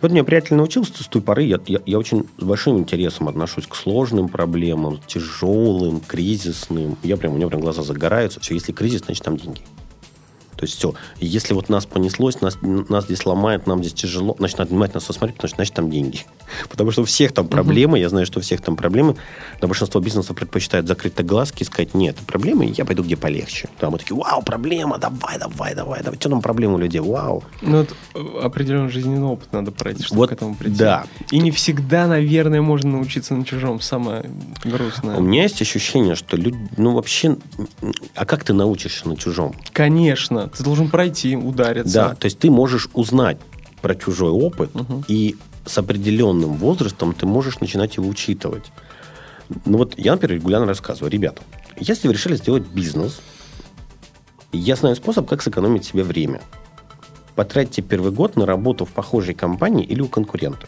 Speaker 4: Вот меня приятель научился с той поры, я, я, я очень с большим интересом отношусь к сложным проблемам, тяжелым, кризисным. Я прям, у меня прям глаза загораются. Все, если кризис, значит там деньги. То есть все. Если вот нас понеслось, нас, нас здесь ломает, нам здесь тяжело, значит, надо внимательно посмотреть, потому что значит там деньги. Потому что у всех там проблемы, uh-huh. я знаю, что у всех там проблемы, но большинство бизнесов предпочитает закрыть глазки и сказать, нет, проблемы, я пойду где полегче. Там мы такие, вау, проблема, давай, давай, давай, давай. Что там проблема у людей, вау.
Speaker 3: Ну, вот э, определенный жизненный опыт надо пройти, чтобы
Speaker 4: вот,
Speaker 3: к этому прийти.
Speaker 4: Да.
Speaker 3: И не всегда, наверное, можно научиться на чужом, самое грустное.
Speaker 4: У меня есть ощущение, что люди, ну, вообще, а как ты научишься на чужом?
Speaker 3: Конечно, ты должен пройти, удариться.
Speaker 4: Да, то есть ты можешь узнать про чужой опыт, угу. и с определенным возрастом ты можешь начинать его учитывать. Ну вот я, например, регулярно рассказываю, ребята, если вы решили сделать бизнес, я знаю способ, как сэкономить себе время. Потратьте первый год на работу в похожей компании или у конкурента.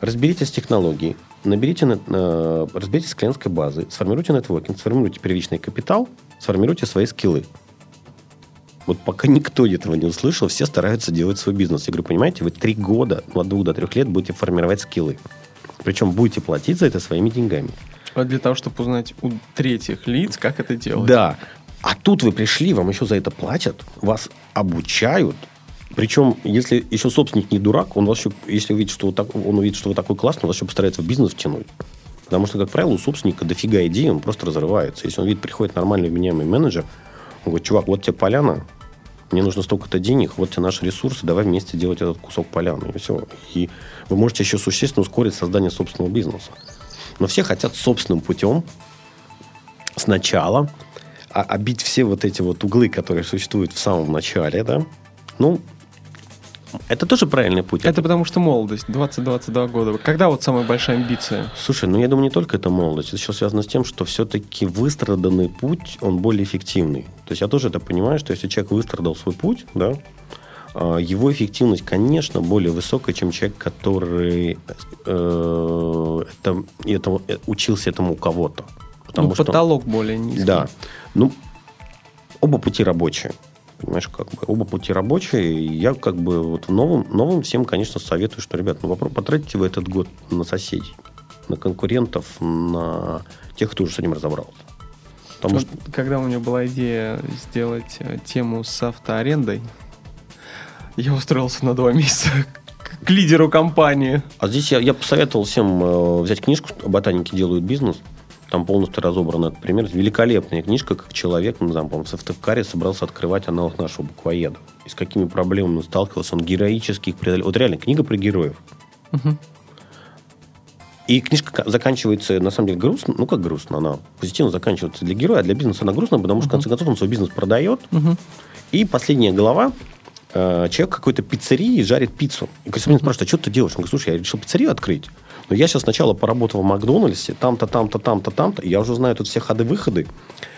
Speaker 4: Разберитесь с технологией, наберите, э, разберитесь с клиентской базой, сформируйте нетворкинг, сформируйте первичный капитал, сформируйте свои скиллы. Вот пока никто этого не услышал, все стараются делать свой бизнес. Я говорю, понимаете, вы три года, от двух до трех лет будете формировать скиллы. Причем будете платить за это своими деньгами.
Speaker 3: А для того, чтобы узнать у третьих лиц, как это делать.
Speaker 4: Да. А тут вы пришли, вам еще за это платят, вас обучают. Причем, если еще собственник не дурак, он вас еще, если увидит, что, вы так, он увидит, что вы такой классный, он вас еще постарается в бизнес втянуть. Потому что, как правило, у собственника дофига идей, он просто разрывается. Если он видит, приходит нормальный вменяемый менеджер, он говорит, чувак, вот тебе поляна, мне нужно столько-то денег, вот тебе наши ресурсы, давай вместе делать этот кусок поляны. И все. И вы можете еще существенно ускорить создание собственного бизнеса. Но все хотят собственным путем сначала обить все вот эти вот углы, которые существуют в самом начале, да. Ну, это тоже правильный путь.
Speaker 3: Это потому что молодость, 20-22 года. Когда вот самая большая амбиция?
Speaker 4: Слушай, ну я думаю, не только это молодость. Это еще связано с тем, что все-таки выстраданный путь, он более эффективный. То есть я тоже это понимаю, что если человек выстрадал свой путь, да, а, его эффективность, конечно, более высокая, чем человек, который э, это, это, учился этому у кого-то.
Speaker 3: Потому ну, что, потолок более низкий.
Speaker 4: Да. Ну, оба пути рабочие. Понимаешь, как бы оба пути рабочие. И я как бы вот новым, новым всем, конечно, советую, что, ребят, ну потратите вы этот год на соседей, на конкурентов, на тех, кто уже с этим разобрался.
Speaker 3: Потому вот, что... Когда у меня была идея сделать э, тему с автоарендой, я устроился на два месяца к лидеру компании.
Speaker 4: А здесь я, я посоветовал всем э, взять книжку «Ботаники делают бизнес», там полностью разобран этот пример. Великолепная книжка, как человек, ну, там, по-моему, в Сыктывкаре собрался открывать аналог нашего буквоеда. И с какими проблемами он сталкивался, он героически их преодолел. Вот реально, книга про героев. Угу. И книжка заканчивается, на самом деле, грустно. Ну, как грустно, она позитивно заканчивается для героя, а для бизнеса она грустна, потому что, в конце концов, он свой бизнес продает. Угу. И последняя глава, э, человек какой-то пиццерии жарит пиццу. И Константин спрашивает, а что ты делаешь? Он говорит, слушай, я решил пиццерию открыть. Но я сейчас сначала поработал в Макдональдсе, там-то, там-то, там-то, там-то. Я уже знаю тут все ходы-выходы.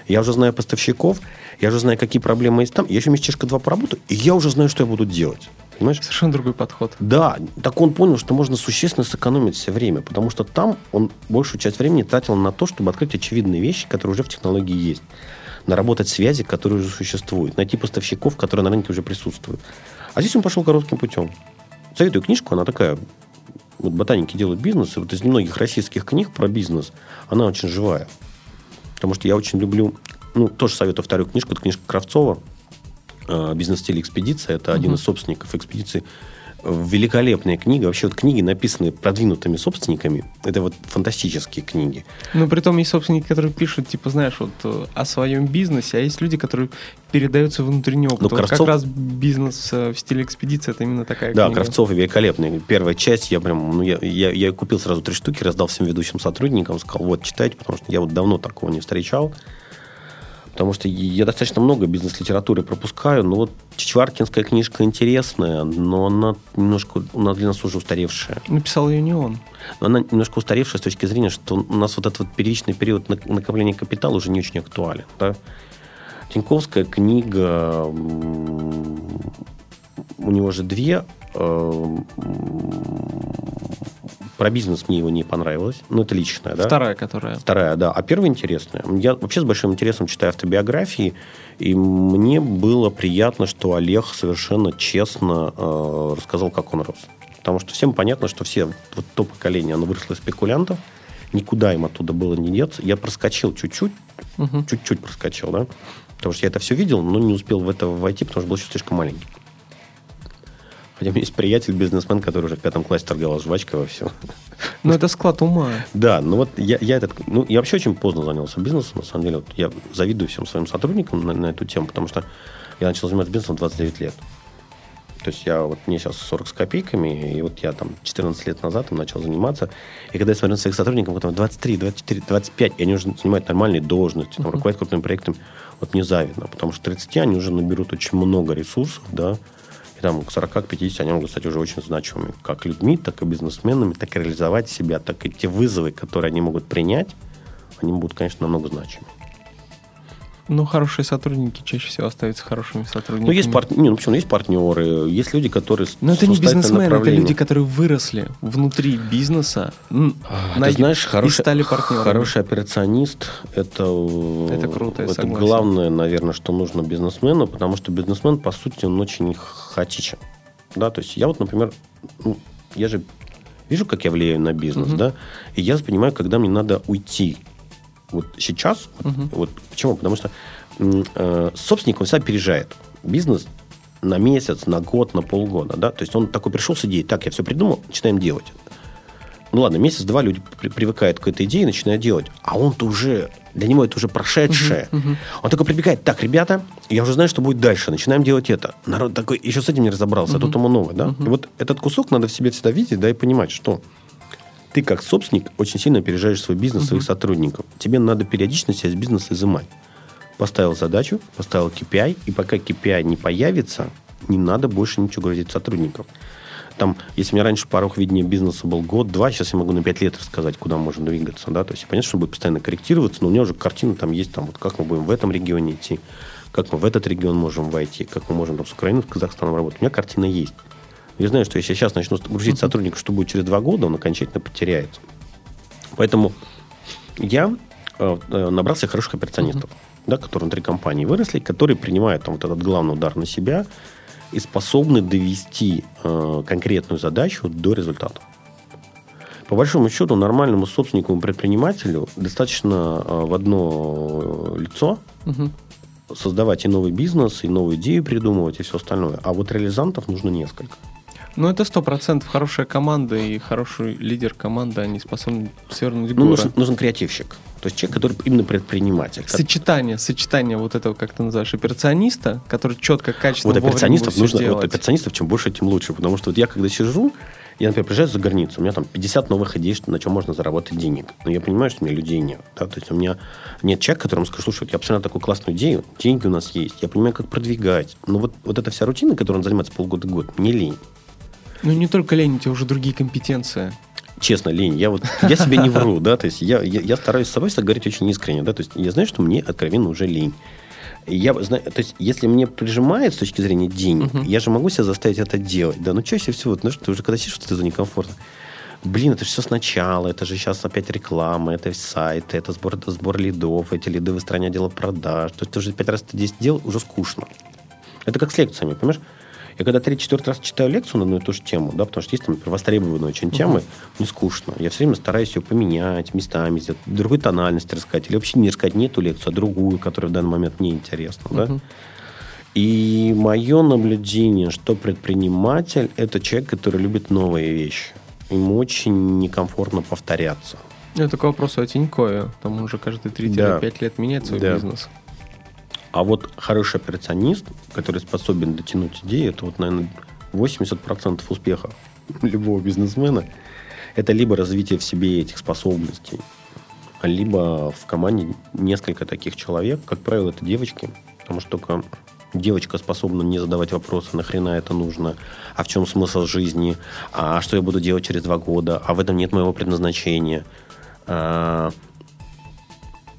Speaker 4: Я уже знаю поставщиков. Я уже знаю, какие проблемы есть там. Я еще месячишко два поработаю, и я уже знаю, что я буду делать.
Speaker 3: Понимаешь? Совершенно другой подход.
Speaker 4: Да, так он понял, что можно существенно сэкономить все время, потому что там он большую часть времени тратил на то, чтобы открыть очевидные вещи, которые уже в технологии есть, наработать связи, которые уже существуют, найти поставщиков, которые на рынке уже присутствуют. А здесь он пошел коротким путем. Советую книжку, она такая вот ботаники делают бизнес, и вот из немногих российских книг про бизнес, она очень живая. Потому что я очень люблю, ну, тоже советую вторую книжку, это книжка Кравцова «Бизнес-стиль экспедиция». Это угу. один из собственников экспедиции великолепная книга. Вообще вот книги, написанные продвинутыми собственниками, это вот фантастические книги.
Speaker 3: Ну, при том есть собственники, которые пишут, типа, знаешь, вот э, о своем бизнесе, а есть люди, которые передаются внутренний опыт. Ну, вот Кравцов... как раз бизнес э, в стиле экспедиции, это именно такая
Speaker 4: да,
Speaker 3: книга.
Speaker 4: Да, Кравцов великолепный. Первая часть, я прям, ну, я, я, я купил сразу три штуки, раздал всем ведущим сотрудникам, сказал, вот, читайте, потому что я вот давно такого не встречал. Потому что я достаточно много бизнес-литературы пропускаю. Но вот Чичваркинская книжка интересная, но она немножко у нас для нас уже устаревшая.
Speaker 3: Написал ее не он.
Speaker 4: Но она немножко устаревшая с точки зрения, что у нас вот этот вот первичный период накопления капитала уже не очень актуален. Да? Тиньковская книга, у него же две э, про бизнес мне его не понравилось. Ну, это личное, да?
Speaker 3: Вторая, которая.
Speaker 4: Вторая, да. А первая интересная. Я вообще с большим интересом читаю автобиографии, и мне было приятно, что Олег совершенно честно э, рассказал, как он рос. Потому что всем понятно, что все, вот то поколение, оно выросло из спекулянтов, никуда им оттуда было не деться. Я проскочил чуть-чуть, угу. чуть-чуть проскочил, да, потому что я это все видел, но не успел в это войти, потому что был еще слишком маленький. Хотя у меня есть приятель, бизнесмен, который уже в пятом классе торговал жвачкой во все.
Speaker 3: Ну, это склад ума.
Speaker 4: Да, ну вот я, я этот... Ну, я вообще очень поздно занялся бизнесом, на самом деле. Вот я завидую всем своим сотрудникам на, на эту тему, потому что я начал заниматься бизнесом в 29 лет. То есть я вот мне сейчас 40 с копейками, и вот я там 14 лет назад им начал заниматься. И когда я смотрю на своих сотрудников, там 23, 24, 25, и они уже занимают нормальные должности, там, руководят крупными проектами, вот мне завидно, потому что 30 они уже наберут очень много ресурсов, да, и там к 40, к 50 они могут стать уже очень значимыми. Как людьми, так и бизнесменами, так и реализовать себя, так и те вызовы, которые они могут принять, они будут, конечно, намного значимы.
Speaker 3: Ну, хорошие сотрудники чаще всего остаются хорошими сотрудниками.
Speaker 4: Ну, есть, пар... не, ну, почему? есть партнеры, есть люди, которые...
Speaker 3: Но это не бизнесмены, это люди, которые выросли внутри бизнеса,
Speaker 4: а, Ты знаешь, хороший, и стали партнерами. Хороший операционист – это,
Speaker 3: это круто,
Speaker 4: Это главное, наверное, что нужно бизнесмену, потому что бизнесмен, по сути, он очень хаотичен. Да, то есть я вот, например, ну, я же вижу, как я влияю на бизнес, угу. да, и я понимаю, когда мне надо уйти вот сейчас, угу. вот почему? Потому что э, собственник, он всегда опережает бизнес на месяц, на год, на полгода, да, то есть он такой пришел с идеей, так, я все придумал, начинаем делать. Ну ладно, месяц-два люди при- привыкают к этой идее и начинают делать, а он-то уже, для него это уже прошедшее. Uh-huh, uh-huh. Он только прибегает, так, ребята, я уже знаю, что будет дальше, начинаем делать это. Народ такой еще с этим не разобрался, uh-huh. а тут ему новое, да. Uh-huh. И вот этот кусок надо в себе всегда видеть, да, и понимать, что ты как собственник очень сильно опережаешь свой бизнес, uh-huh. своих сотрудников. Тебе надо периодично себя из бизнеса изымать. Поставил задачу, поставил KPI, и пока KPI не появится, не надо больше ничего грузить сотрудников. Там, если у меня раньше порог видения бизнеса был год-два, сейчас я могу на пять лет рассказать, куда можно двигаться. Да? То есть, понятно, что будет постоянно корректироваться, но у меня уже картина там есть, там, вот, как мы будем в этом регионе идти, как мы в этот регион можем войти, как мы можем там, с Украиной, с Казахстаном работать. У меня картина есть. Я знаю, что если я сейчас начну грузить uh-huh. сотрудников, что будет через два года, он окончательно потеряется. Поэтому я э, э набрался хороших операционистов, uh-huh. да, которые внутри компании выросли, которые принимают там, вот этот главный удар на себя и способны довести э, конкретную задачу до результата. По большому счету, нормальному собственнику и предпринимателю достаточно э, в одно лицо uh-huh. создавать и новый бизнес, и новую идею придумывать, и все остальное. А вот реализантов нужно несколько.
Speaker 3: Ну, это сто процентов хорошая команда и хороший лидер команды, они способны свернуть
Speaker 4: горы. Ну, нужен, нужен креативщик. То есть человек, который именно предприниматель.
Speaker 3: Сочетание, сочетание вот этого, как ты называешь, операциониста, который четко, качественно
Speaker 4: Вот операционистов нужно, вот операционистов чем больше, тем лучше. Потому что вот я когда сижу, я, например, приезжаю за границу, у меня там 50 новых идей, на чем можно заработать денег. Но я понимаю, что у меня людей нет. Да? То есть у меня нет человека, которому скажу, слушай, вот я абсолютно такую классную идею, деньги у нас есть, я понимаю, как продвигать. Но вот, вот эта вся рутина, которой он занимается полгода-год, мне лень.
Speaker 3: Ну, не только лень, у тебя уже другие компетенции.
Speaker 4: Честно, лень. Я вот, я себе не вру, да, то есть я, я, я стараюсь с собой говорить очень искренне, да, то есть я знаю, что мне откровенно уже лень. Я знаю, то есть, если мне прижимает с точки зрения денег, uh-huh. я же могу себя заставить это делать, да, но чаще всего, знаешь, ты уже когда сидишь, что это некомфортно. Блин, это же все сначала, это же сейчас опять реклама, это сайт, это сбор, это сбор лидов, эти лиды в стране отдела продаж. То есть ты уже пять раз это здесь делал, уже скучно. Это как с лекциями, понимаешь? Я когда третий-четвертый раз читаю лекцию на одну и ту же тему, да, потому что есть там, например, востребованные очень темы, uh-huh. мне скучно. Я все время стараюсь ее поменять местами, сделать, другой тональности рассказать, или вообще не рассказать не эту лекцию, а другую, которая в данный момент мне интересна, uh-huh. да. И мое наблюдение, что предприниматель – это человек, который любит новые вещи. Ему очень некомфортно повторяться.
Speaker 3: Это такой вопрос о Тинькове. Там уже каждые 3-5 да. лет меняет свой да. бизнес.
Speaker 4: А вот хороший операционист, который способен дотянуть идеи, это вот, наверное, 80% успеха любого бизнесмена. Это либо развитие в себе этих способностей, либо в команде несколько таких человек. Как правило, это девочки, потому что только девочка способна не задавать вопросы, нахрена это нужно, а в чем смысл жизни, а что я буду делать через два года, а в этом нет моего предназначения, а,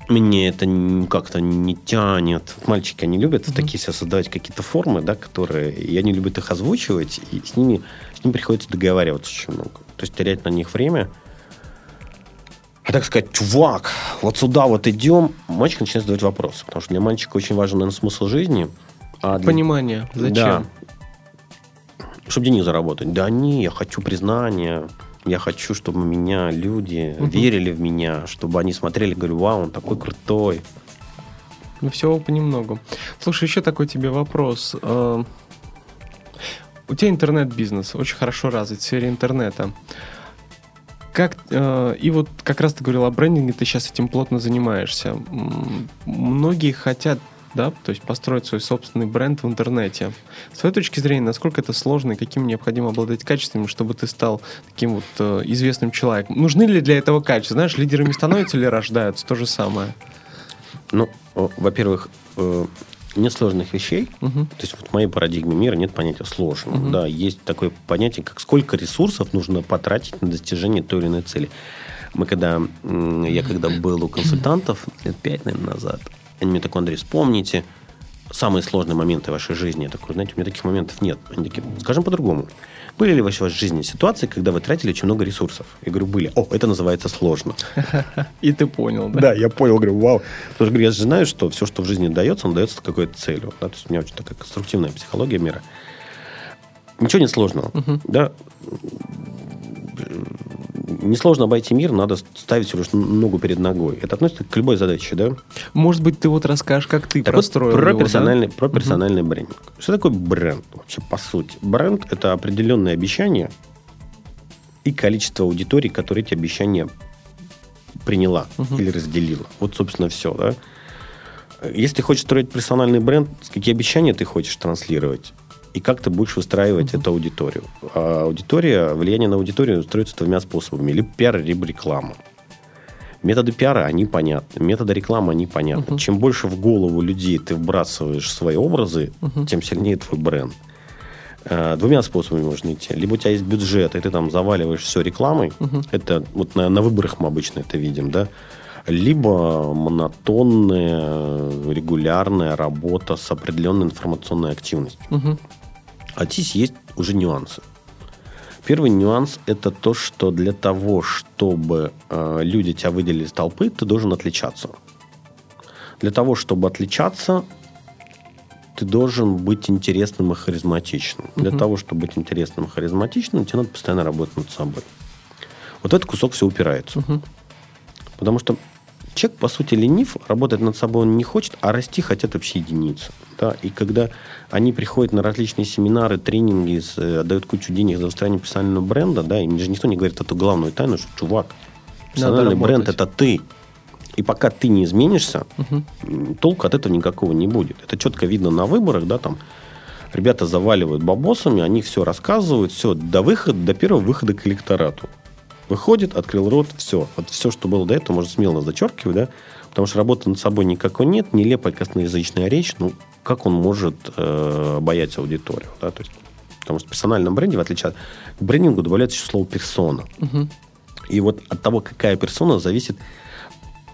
Speaker 4: мне это как-то не тянет. Мальчики, они любят mm-hmm. такие себя создавать какие-то формы, да, которые... И они любят их озвучивать, и с ними, с ними приходится договариваться очень много. То есть терять на них время. А так сказать, чувак, вот сюда вот идем, мальчик начинает задавать вопросы. Потому что для мальчика очень важен, наверное, смысл жизни.
Speaker 3: А для... Понимание. Зачем? Да.
Speaker 4: Чтобы денег заработать. Да не, я хочу признания я хочу, чтобы меня люди угу. верили в меня, чтобы они смотрели, говорю, вау, он такой крутой.
Speaker 3: Ну, всего понемногу. Слушай, еще такой тебе вопрос. А, у тебя интернет-бизнес очень хорошо развит в сфере интернета. Как, э, и вот как раз ты говорил о брендинге, ты сейчас этим плотно занимаешься. Многие хотят да, то есть построить свой собственный бренд в интернете. С твоей точки зрения, насколько это сложно и каким необходимо обладать качествами, чтобы ты стал таким вот э, известным человеком? Нужны ли для этого качества? Знаешь, лидерами становятся или рождаются? То же самое.
Speaker 4: Ну, во-первых, э, нет сложных вещей. Угу. То есть вот в моей парадигме мира нет понятия сложного. Угу. Да, есть такое понятие, как сколько ресурсов нужно потратить на достижение той или иной цели. Мы когда, я когда был у консультантов лет пять, наверное, назад, Они мне такой, Андрей, вспомните самые сложные моменты вашей жизни. Я такой, знаете, у меня таких моментов нет. Они такие, скажем по-другому. Были ли в вашей жизни ситуации, когда вы тратили очень много ресурсов? Я говорю, были. О, это называется сложно.
Speaker 3: И ты понял, да?
Speaker 4: Да, я понял, говорю, вау. Потому что я же знаю, что все, что в жизни дается, он дается какой-то целью. Да? То есть у меня очень такая конструктивная психология мира. Ничего не сложного. Да? Несложно обойти мир, надо ставить всего лишь ногу перед ногой. Это относится к любой задаче, да?
Speaker 3: Может быть, ты вот расскажешь, как ты так простроил
Speaker 4: вот
Speaker 3: про
Speaker 4: его, персональный, да? Про персональный угу. брендинг. Что такое бренд вообще по сути? Бренд – это определенные обещания и количество аудитории, которые эти обещания приняла угу. или разделила. Вот, собственно, все, да? Если ты хочешь строить персональный бренд, какие обещания ты хочешь транслировать? И как ты будешь выстраивать uh-huh. эту аудиторию. А аудитория, влияние на аудиторию строится двумя способами. Либо пиар, либо реклама. Методы пиара, они понятны. Методы рекламы, они понятны. Uh-huh. Чем больше в голову людей ты вбрасываешь свои образы, uh-huh. тем сильнее твой бренд. А, двумя способами можно идти. Либо у тебя есть бюджет, и ты там заваливаешь все рекламой. Uh-huh. Это вот на, на выборах мы обычно это видим, да либо монотонная, регулярная работа с определенной информационной активностью. Угу. А здесь есть уже нюансы. Первый нюанс – это то, что для того, чтобы э, люди тебя выделили из толпы, ты должен отличаться. Для того, чтобы отличаться, ты должен быть интересным и харизматичным. Uh-huh. Для того, чтобы быть интересным и харизматичным, тебе надо постоянно работать над собой. Вот этот кусок все упирается. Uh-huh. Потому что человек, по сути, ленив, работать над собой он не хочет, а расти хотят вообще единицы. Да? И когда они приходят на различные семинары, тренинги, э, отдают кучу денег за устранение персонального бренда, да, им же никто не говорит эту главную тайну, что, чувак, персональный бренд – это ты. И пока ты не изменишься, угу. толку от этого никакого не будет. Это четко видно на выборах, да, там ребята заваливают бабосами, они все рассказывают, все, до выхода, до первого выхода к электорату. Выходит, открыл рот, все. Вот все, что было до этого, можно смело зачеркивать, да, потому что работы над собой никакой нет, нелепая косноязычная речь, ну, как он может э, боять аудиторию, да, то есть, потому что в персональном бренде, в отличие от к брендингу, добавляется еще слово персона. Угу. И вот от того, какая персона, зависит,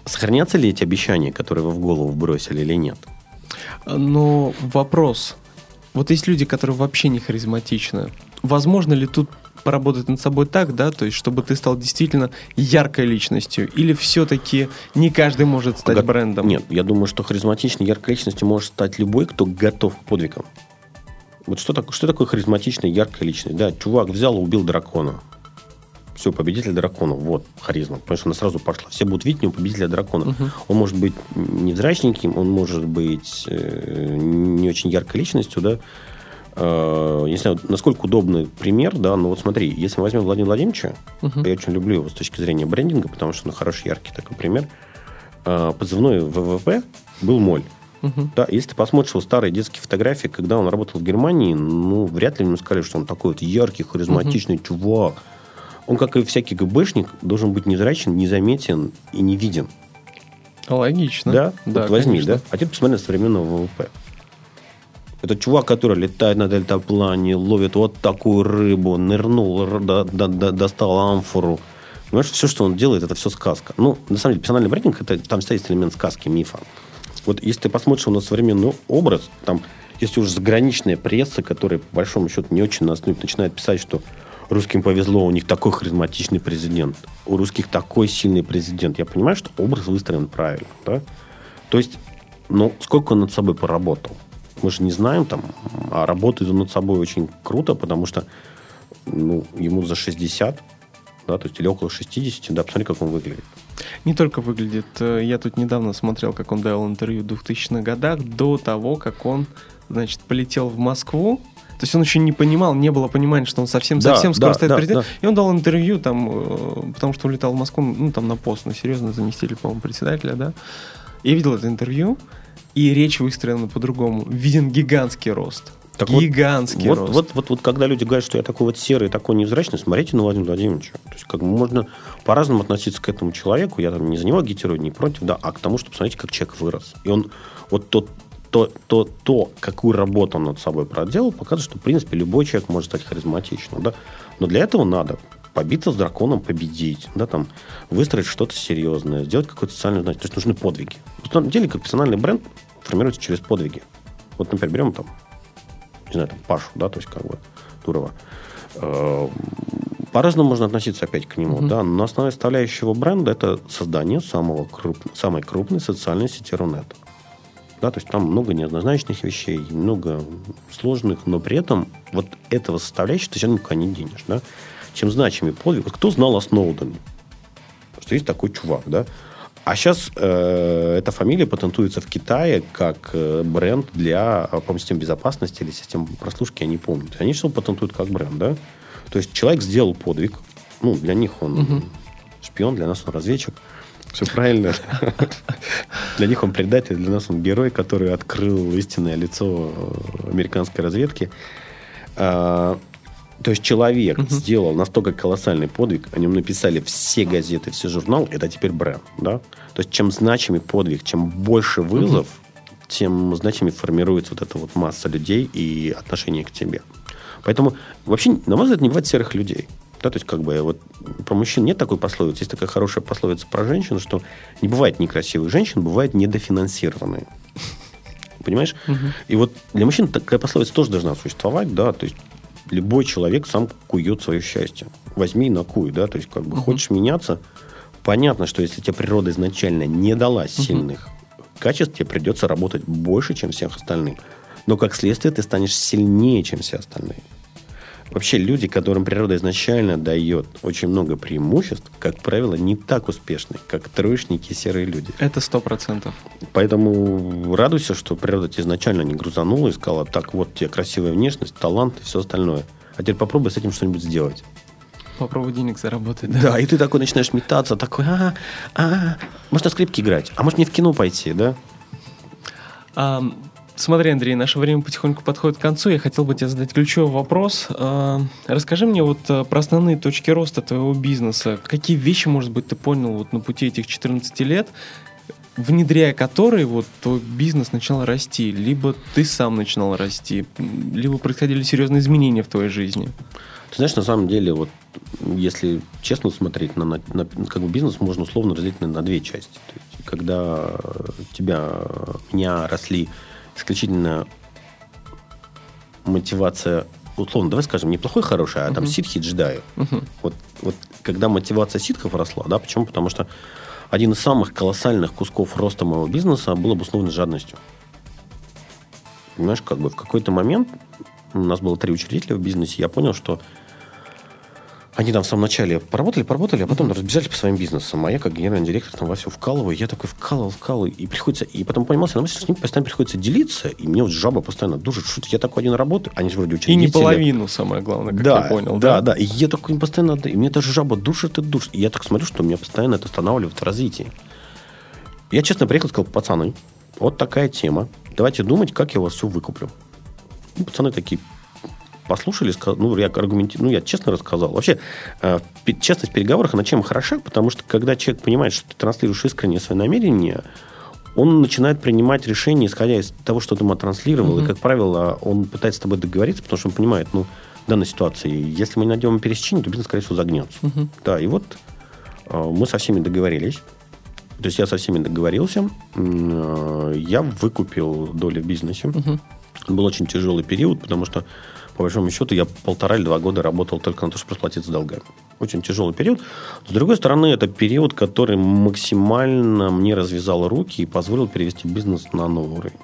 Speaker 4: сохранятся ли эти обещания, которые вы в голову бросили или нет.
Speaker 3: Но вопрос. Вот есть люди, которые вообще не харизматичны. Возможно ли тут поработать над собой так, да, то есть чтобы ты стал действительно яркой личностью, или все-таки не каждый может стать Го- брендом?
Speaker 4: Нет, я думаю, что харизматичной, яркой личностью может стать любой, кто готов к подвигам. Вот что, так, что такое харизматичная, яркая личность? Да, чувак взял и убил дракона. Все, победитель драконов. Вот, харизма. Потому что она сразу пошла. Все будут видеть него победителя дракона. Угу. Он может быть невзрачненьким, он может быть э, не очень яркой личностью, да, Э, не знаю, насколько удобный пример, да, но вот смотри, если мы возьмем Владимира Владимировича, uh-huh. я очень люблю его с точки зрения брендинга, потому что он хороший, яркий такой пример. Э, позывной ВВП был моль. Uh-huh. Да, если ты посмотришь его старые детские фотографии, когда он работал в Германии, ну, вряд ли ему сказали, что он такой вот яркий, харизматичный uh-huh. чувак. Он, как и всякий ГБшник, должен быть незрачен, незаметен и не виден.
Speaker 3: Логично.
Speaker 4: Да? да вот возьми, конечно. да? А теперь посмотри на современного ВВП. Это чувак, который летает на дельтаплане, ловит вот такую рыбу, нырнул, до, до, до, достал амфору. Понимаешь, все, что он делает, это все сказка. Ну, на самом деле, персональный брендинг, это, там стоит элемент сказки, мифа. Вот если ты посмотришь на современный образ, там есть уже заграничная пресса, которая, по большому счету, не очень нас любит, начинает писать, что русским повезло, у них такой харизматичный президент, у русских такой сильный президент. Я понимаю, что образ выстроен правильно, да? То есть, ну, сколько он над собой поработал? Мы же не знаем там, а работает он над собой очень круто, потому что ну, ему за 60, да, то есть или около 60, да, посмотри, как он выглядит.
Speaker 3: Не только выглядит. Э, я тут недавно смотрел, как он давал интервью в 2000-х годах, до того, как он, значит, полетел в Москву, то есть он еще не понимал, не было понимания, что он совсем, да, скоро да, станет да, президентом. Да. И он дал интервью там, э, потому что улетал в Москву, ну, там на пост, на серьезно, заместитель, по-моему, председателя, да. Я видел это интервью, и речь выстроена по-другому. Виден гигантский рост. Так Гигантский
Speaker 4: вот,
Speaker 3: рост.
Speaker 4: Вот, вот, вот, когда люди говорят, что я такой вот серый, такой невзрачный, смотрите на Владимира Владимировича. То есть, как бы можно по-разному относиться к этому человеку. Я там не за него агитирую, не против, да, а к тому, что посмотрите, как человек вырос. И он вот тот то, то, то, какую работу он над собой проделал, показывает, что, в принципе, любой человек может стать харизматичным. Да? Но для этого надо побиться с драконом, победить, да, там, выстроить что-то серьезное, сделать какое-то социальное значение. То есть нужны подвиги. На самом деле, как персональный бренд формируется через подвиги. Вот, например, берем там, не знаю, там, Пашу, да, то есть как бы Турова. Э, по-разному можно относиться опять к нему, uh-huh. да, но основная составляющая его бренда это создание самого круп... самой крупной социальной сети Рунет. Да, то есть там много неоднозначных вещей, много сложных, но при этом вот этого составляющего ты все равно никуда не денешь. Да? Чем значимый подвиг. Вот кто знал о Сноудене? Что есть такой чувак, да? А сейчас э, эта фамилия патентуется в Китае как э, бренд для, по систем безопасности или систем прослушки, я не помню. Они все патентуют как бренд, да? То есть человек сделал подвиг. Ну, для них он угу. шпион, для нас он разведчик. Все правильно. Для них он предатель, для нас он герой, который открыл истинное лицо э, американской разведки. То есть человек uh сделал настолько колоссальный подвиг, о нем написали все газеты, все журналы, это теперь бренд. Да? То есть чем значимый подвиг, чем больше вызов, uh тем значимее формируется вот эта вот масса людей и отношение к тебе. Поэтому вообще, на мой взгляд, не бывает серых людей. Да, то есть, как бы, вот про мужчин нет такой пословицы. Есть такая хорошая пословица про женщин, что не бывает некрасивых женщин, бывает недофинансированные. Понимаешь? Угу. И вот для мужчин такая пословица тоже должна существовать, да, то есть любой человек сам кует свое счастье. Возьми и накуй, да, то есть, как бы, угу. хочешь меняться, понятно, что если тебе природа изначально не дала сильных угу. качеств, тебе придется работать больше, чем всех остальных. Но, как следствие, ты станешь сильнее, чем все остальные. Вообще люди, которым природа изначально дает очень много преимуществ, как правило, не так успешны, как троечники и серые люди.
Speaker 3: Это сто процентов.
Speaker 4: Поэтому радуйся, что природа тебя изначально не грузанула и сказала, так вот тебе красивая внешность, талант и все остальное. А теперь попробуй с этим что-нибудь сделать.
Speaker 3: Попробуй денег заработать. Да,
Speaker 4: да и ты такой начинаешь метаться, такой, а, а, может на скрипке играть, а может мне в кино пойти, да?
Speaker 3: А, Смотри, Андрей, наше время потихоньку подходит к концу. Я хотел бы тебе задать ключевой вопрос. А, расскажи мне вот э, про основные точки роста твоего бизнеса. Какие вещи, может быть, ты понял вот на пути этих 14 лет, внедряя которые вот твой бизнес начал расти? Либо ты сам начинал расти, либо происходили серьезные изменения в твоей жизни?
Speaker 4: Ты знаешь, на самом деле, вот если честно смотреть на, на, на как бы бизнес, можно условно разделить на, на две части. То есть, когда тебя, меня росли исключительно мотивация, условно, давай скажем, не плохой, хороший, а uh-huh. там ситхи джедаи. Uh-huh. Вот, вот когда мотивация ситхов росла, да, почему? Потому что один из самых колоссальных кусков роста моего бизнеса был обусловлен жадностью. Понимаешь, как бы в какой-то момент у нас было три учредителя в бизнесе, я понял, что они там в самом начале поработали, поработали, а потом разбежались по своим бизнесам. А я, как генеральный директор, там во все вкалываю. Я такой вкалывал, вкалывал. И приходится... И потом понимался, что с ним постоянно приходится делиться. И мне вот жаба постоянно душит. Что я такой один работаю. Они же вроде учредители.
Speaker 3: И не половину, самое главное, как да, я понял.
Speaker 4: Да, да, да. И я такой постоянно... И мне даже жаба душит и душит. И я так смотрю, что меня постоянно это останавливает в развитии. Я, честно, приехал и сказал, пацаны, вот такая тема. Давайте думать, как я вас все выкуплю. И пацаны такие, послушали, ну, я аргументи... ну, я честно рассказал. Вообще, э, честность в переговорах, она чем хороша? Потому что, когда человек понимает, что ты транслируешь искренне свои намерения, он начинает принимать решения, исходя из того, что ты ему транслировал. Mm-hmm. И, как правило, он пытается с тобой договориться, потому что он понимает, ну, в данной ситуации, если мы не найдем пересечение, то бизнес, скорее всего, загнется. Mm-hmm. Да, и вот э, мы со всеми договорились. То есть я со всеми договорился. Э, я выкупил доли в бизнесе. Mm-hmm. Был очень тяжелый период, потому что по большому счету, я полтора или два года работал только на то, чтобы расплатиться долгами. Очень тяжелый период. С другой стороны, это период, который максимально мне развязал руки и позволил перевести бизнес на новый уровень.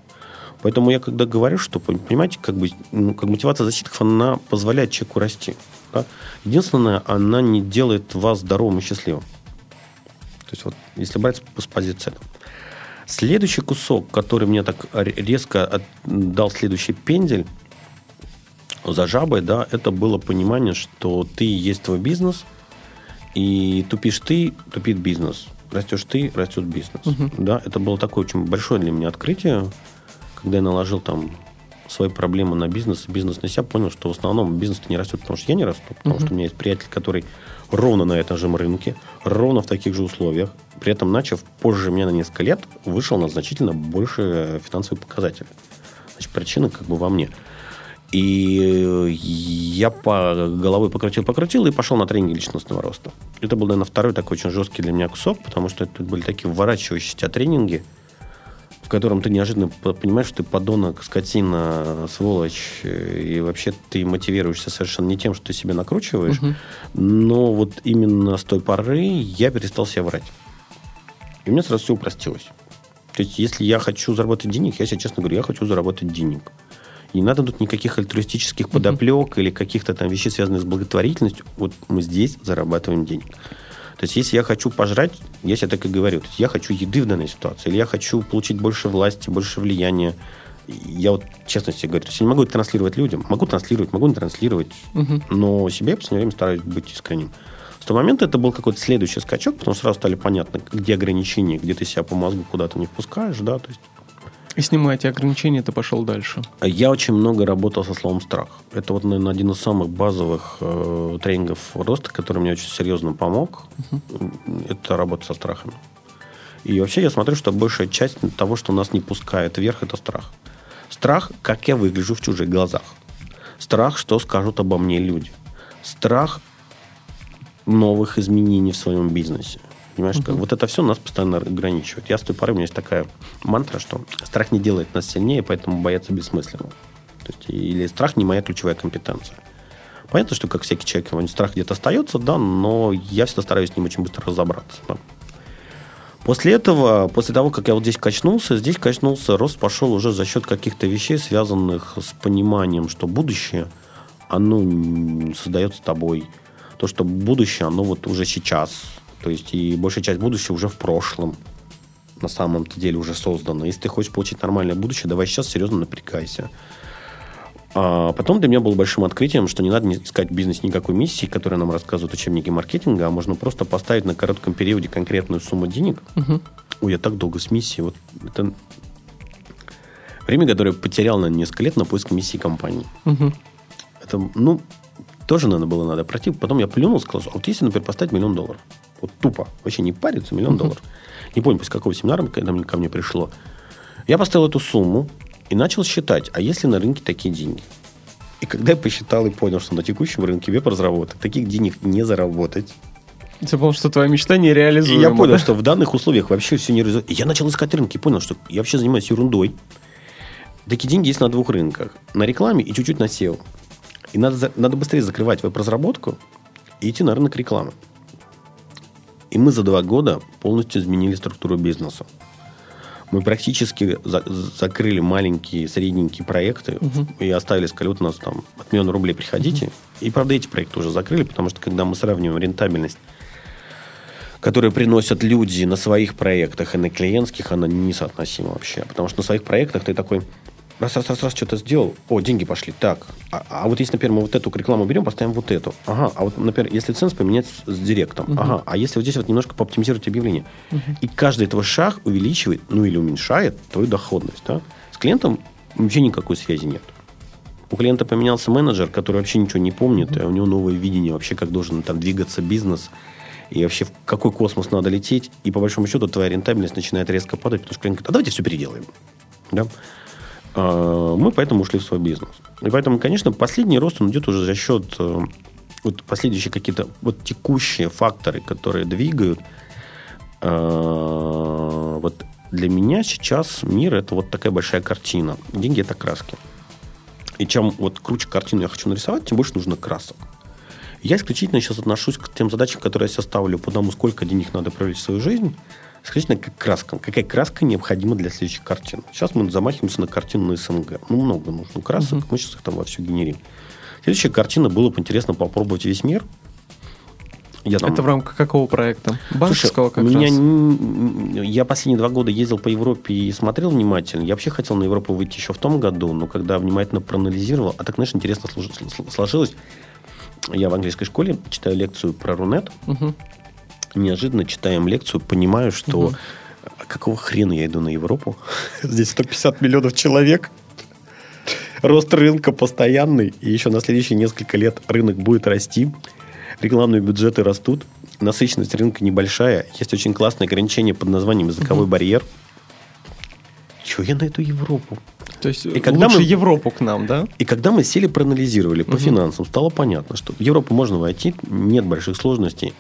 Speaker 4: Поэтому я когда говорю, что, понимаете, как бы ну, как мотивация засидков, она позволяет человеку расти. Да? Единственное, она не делает вас здоровым и счастливым. То есть вот, если брать с позиции Следующий кусок, который мне так резко дал следующий пендель, за жабой, да, это было понимание, что ты есть твой бизнес, и тупишь ты, тупит бизнес. Растешь ты, растет бизнес. Угу. Да, это было такое очень большое для меня открытие, когда я наложил там свои проблемы на бизнес, бизнес на себя, понял, что в основном бизнес не растет, потому что я не расту, потому угу. что у меня есть приятель, который ровно на этом же рынке, ровно в таких же условиях, при этом начав позже меня на несколько лет, вышел на значительно больше финансовые показатели. Значит, причина как бы во мне. И я по головой покрутил, покрутил и пошел на тренинги личностного роста. Это был, наверное, второй такой очень жесткий для меня кусок, потому что это были такие вворачивающие тебя тренинги, в котором ты неожиданно понимаешь, что ты подонок, скотина, сволочь, и вообще ты мотивируешься совершенно не тем, что ты себя накручиваешь, угу. но вот именно с той поры я перестал себя врать. И у меня сразу все упростилось. То есть, если я хочу заработать денег, я себе честно говорю, я хочу заработать денег. И не надо тут никаких альтруистических подоплек или каких-то там вещей, связанных с благотворительностью. Вот мы здесь зарабатываем денег. То есть, если я хочу пожрать, я себе так и говорю, то есть я хочу еды в данной ситуации, или я хочу получить больше власти, больше влияния. Я вот честно себе говорю, то есть я не могу это транслировать людям. Могу транслировать, могу не транслировать, угу. но себе я в время стараюсь быть искренним. С того момента это был какой-то следующий скачок, потому что сразу стали понятно, где ограничения, где ты себя по мозгу куда-то не впускаешь, да, то есть
Speaker 3: и снимая эти ограничения, ты пошел дальше.
Speaker 4: Я очень много работал со словом страх. Это вот, наверное, один из самых базовых э, тренингов роста, который мне очень серьезно помог. Угу. Это работа со страхами. И вообще я смотрю, что большая часть того, что нас не пускает вверх, это страх. Страх, как я выгляжу в чужих глазах. Страх, что скажут обо мне люди. Страх новых изменений в своем бизнесе. Понимаешь, uh-huh. вот это все нас постоянно ограничивает. Я с той поры, у меня есть такая мантра, что страх не делает нас сильнее, поэтому бояться бессмысленно. То есть, или страх не моя ключевая компетенция. Понятно, что как всякий человек, страх где-то остается, да, но я всегда стараюсь с ним очень быстро разобраться. Да. После этого, после того, как я вот здесь качнулся, здесь качнулся, рост пошел уже за счет каких-то вещей, связанных с пониманием, что будущее, оно создается тобой. То, что будущее, оно вот уже сейчас, то есть и большая часть будущего уже в прошлом на самом-то деле уже создана. Если ты хочешь получить нормальное будущее, давай сейчас серьезно напрягайся. А потом для меня было большим открытием, что не надо искать в бизнесе никакой миссии, которая нам рассказывают учебники маркетинга, а можно просто поставить на коротком периоде конкретную сумму денег. Угу. Ой, я так долго с миссией. Вот это время, которое я потерял на несколько лет на поиск миссии компании. Угу. Это, ну, тоже надо было надо пройти. Потом я плюнул, сказал, а вот если, например, поставить миллион долларов, вот тупо, вообще не париться, миллион долларов. Не помню, после какого семинара когда ко мне пришло. Я поставил эту сумму и начал считать, а есть ли на рынке такие деньги? И когда я посчитал и понял, что на текущем рынке веб-разработок таких денег не заработать,
Speaker 3: ты понял, что твоя мечта не реализуема.
Speaker 4: И я понял, да? что в данных условиях вообще все не реализуемо. И я начал искать рынки и понял, что я вообще занимаюсь ерундой. Такие деньги есть на двух рынках. На рекламе и чуть-чуть на SEO. И надо, надо быстрее закрывать веб-разработку и идти на рынок рекламы. И мы за два года полностью изменили структуру бизнеса. Мы практически за, закрыли маленькие, средненькие проекты угу. и оставили, сказали, вот у нас там от миллиона рублей приходите. Угу. И, правда, эти проекты уже закрыли, потому что, когда мы сравниваем рентабельность, которую приносят люди на своих проектах и на клиентских, она несоотносима вообще. Потому что на своих проектах ты такой, раз, раз, раз, раз, что-то сделал, о, деньги пошли, так. А, а вот если, например, мы вот эту рекламу берем, поставим вот эту, ага, а вот, например, если ценз поменять с, с директом, uh-huh. ага, а если вот здесь вот немножко пооптимизировать объявление, uh-huh. и каждый этого шаг увеличивает, ну или уменьшает твою доходность, да? С клиентом вообще никакой связи нет. У клиента поменялся менеджер, который вообще ничего не помнит, и у него новое видение вообще, как должен там двигаться бизнес, и вообще в какой космос надо лететь, и по большому счету твоя рентабельность начинает резко падать, потому что клиент говорит, а давайте все переделаем. Да? А, мы поэтому ушли в свой бизнес. И поэтому, конечно, последний рост он идет уже за счет э, вот последующие какие-то вот текущие факторы, которые двигают. А, вот для меня сейчас мир это вот такая большая картина. Деньги это краски. И чем вот круче картину я хочу нарисовать, тем больше нужно красок. Я исключительно сейчас отношусь к тем задачам, которые я себе ставлю по тому, сколько денег надо провести в свою жизнь, Скажите, как краска. Какая краска необходима для следующих картин? Сейчас мы замахиваемся на картину на СНГ. Ну, много нужно красок. Угу. Мы сейчас их там во все генерим. Следующая картина было бы интересно попробовать весь мир.
Speaker 3: Я там... Это в рамках какого проекта? Банковского
Speaker 4: как меня раз? Я последние два года ездил по Европе и смотрел внимательно. Я вообще хотел на Европу выйти еще в том году, но когда внимательно проанализировал, а так, знаешь, интересно сложилось. Я в английской школе читаю лекцию про Рунет. Угу неожиданно читаем лекцию, понимаю, что угу. какого хрена я иду на Европу? Здесь 150 миллионов человек. Рост рынка постоянный, и еще на следующие несколько лет рынок будет расти. Рекламные бюджеты растут, насыщенность рынка небольшая, есть очень классное ограничение под названием языковой угу. барьер. Чего я на эту Европу?
Speaker 3: То есть и когда лучше мы, Европу к нам, да?
Speaker 4: И когда мы сели, проанализировали по угу. финансам, стало понятно, что в Европу можно войти, нет больших сложностей.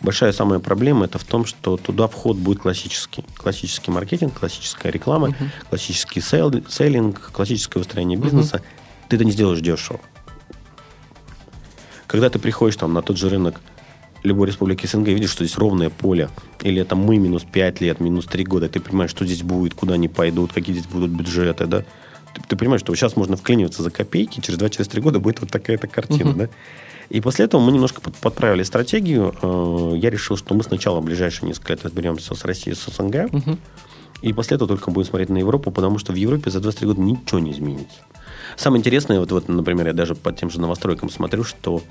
Speaker 4: Большая самая проблема это в том, что туда вход будет классический. Классический маркетинг, классическая реклама, угу. классический sale, selling, классическое выстроение бизнеса. Угу. Ты это не сделаешь дешево. Когда ты приходишь там на тот же рынок любой республики СНГ, видишь, что здесь ровное поле, или это мы минус 5 лет, минус 3 года, ты понимаешь, что здесь будет, куда они пойдут, какие здесь будут бюджеты, да? Ты, ты понимаешь, что сейчас можно вклиниваться за копейки, через 2-3 через года будет вот такая-то картина, uh-huh. да? И после этого мы немножко подправили стратегию. Э, я решил, что мы сначала в ближайшие несколько лет разберемся с Россией, с СНГ, uh-huh. и после этого только будем смотреть на Европу, потому что в Европе за 23 года ничего не изменится. Самое интересное, вот, вот например, я даже по тем же новостройкам смотрю, что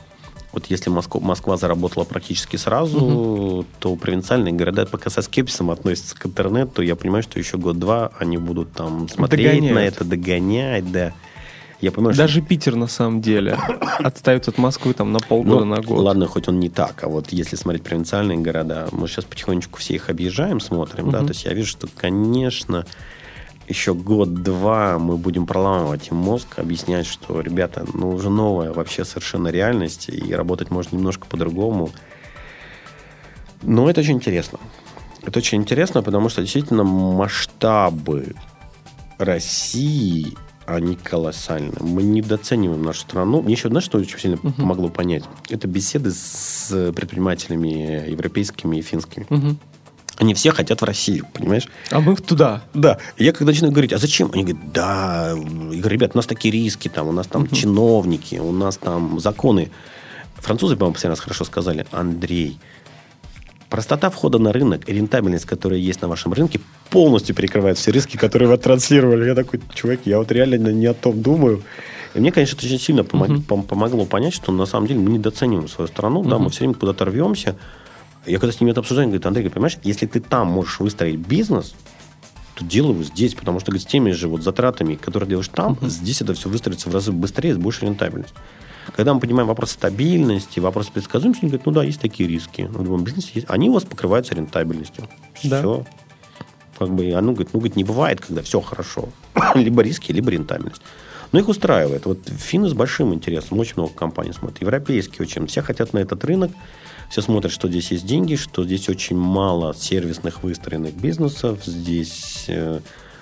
Speaker 4: вот если Москва, Москва заработала практически сразу, угу. то провинциальные города пока со скепсисом относятся к интернету. Я понимаю, что еще год-два они будут там смотреть Догоняют. на это, догонять, да.
Speaker 3: Я понимаю, Даже что... Питер, на самом деле, отстает от Москвы там на полгода, ну, на год.
Speaker 4: Ладно, хоть он не так, а вот если смотреть провинциальные города, мы сейчас потихонечку все их объезжаем, смотрим, угу. да, то есть я вижу, что, конечно, еще год-два мы будем проламывать им мозг, объяснять, что, ребята, ну, уже новая вообще совершенно реальность, и работать можно немножко по-другому. Но это очень интересно. Это очень интересно, потому что действительно масштабы России, они колоссальны. Мы недооцениваем нашу страну. Мне еще, знаешь, что очень сильно uh-huh. помогло понять? Это беседы с предпринимателями европейскими и финскими. Uh-huh. Они все хотят в Россию, понимаешь?
Speaker 3: А мы туда.
Speaker 4: Да. Я когда начинаю говорить, а зачем? Они говорят, да, я говорю, ребят, у нас такие риски, там, у нас там угу. чиновники, у нас там законы. Французы, по-моему, последний раз хорошо сказали, Андрей, простота входа на рынок и рентабельность, которая есть на вашем рынке, полностью перекрывает все риски, которые вы транслировали. Я такой, чувак, я вот реально не о том думаю. И мне, конечно, это очень сильно помог, uh помогло понять, что на самом деле мы недооцениваем свою страну, uh да, мы все время куда-то рвемся, я когда с ними это обсуждаю, говорит, Андрей, понимаешь, если ты там можешь выстроить бизнес, то делай его здесь, потому что говорит, с теми же вот затратами, которые делаешь там, uh-huh. здесь это все выстроится в разы быстрее, с большей рентабельностью. Когда мы понимаем вопрос стабильности, вопрос предсказуемости, они говорят, ну да, есть такие риски. В любом бизнесе есть. Они у вас покрываются рентабельностью. Да. Все. Как бы, а ну, говорит, ну, говорит, не бывает, когда все хорошо. либо риски, либо рентабельность. Но их устраивает. Вот финны с большим интересом, очень много компаний смотрят. Европейские очень. Все хотят на этот рынок. Все смотрят, что здесь есть деньги, что здесь очень мало сервисных выстроенных бизнесов, здесь э,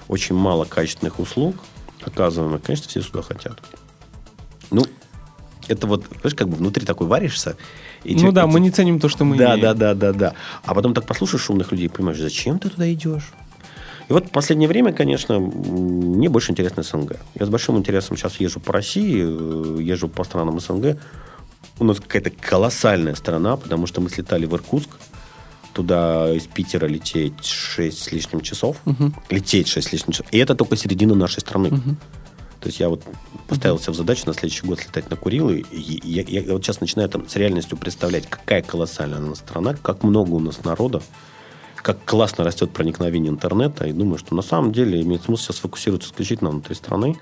Speaker 4: очень мало качественных услуг оказываемых. Конечно, все сюда хотят. Ну, это вот, знаешь, как бы внутри такой варишься.
Speaker 3: И ну да, эти... мы не ценим то, что мы
Speaker 4: да, имеем. Да, да, да, да. А потом так послушаешь умных людей, понимаешь, зачем ты туда идешь? И вот в последнее время, конечно, мне больше интересно СНГ. Я с большим интересом сейчас езжу по России, э, езжу по странам СНГ у нас какая-то колоссальная страна, потому что мы слетали в Иркутск, туда из Питера лететь 6 с лишним часов. Угу. Лететь 6 с лишним часов. И это только середина нашей страны. Угу. То есть я вот поставил себе в задачу на следующий год слетать на Курилы. И я, я, я вот сейчас начинаю там с реальностью представлять, какая колоссальная она страна, как много у нас народа, как классно растет проникновение интернета. И думаю, что на самом деле имеет смысл сейчас фокусироваться исключительно внутри страны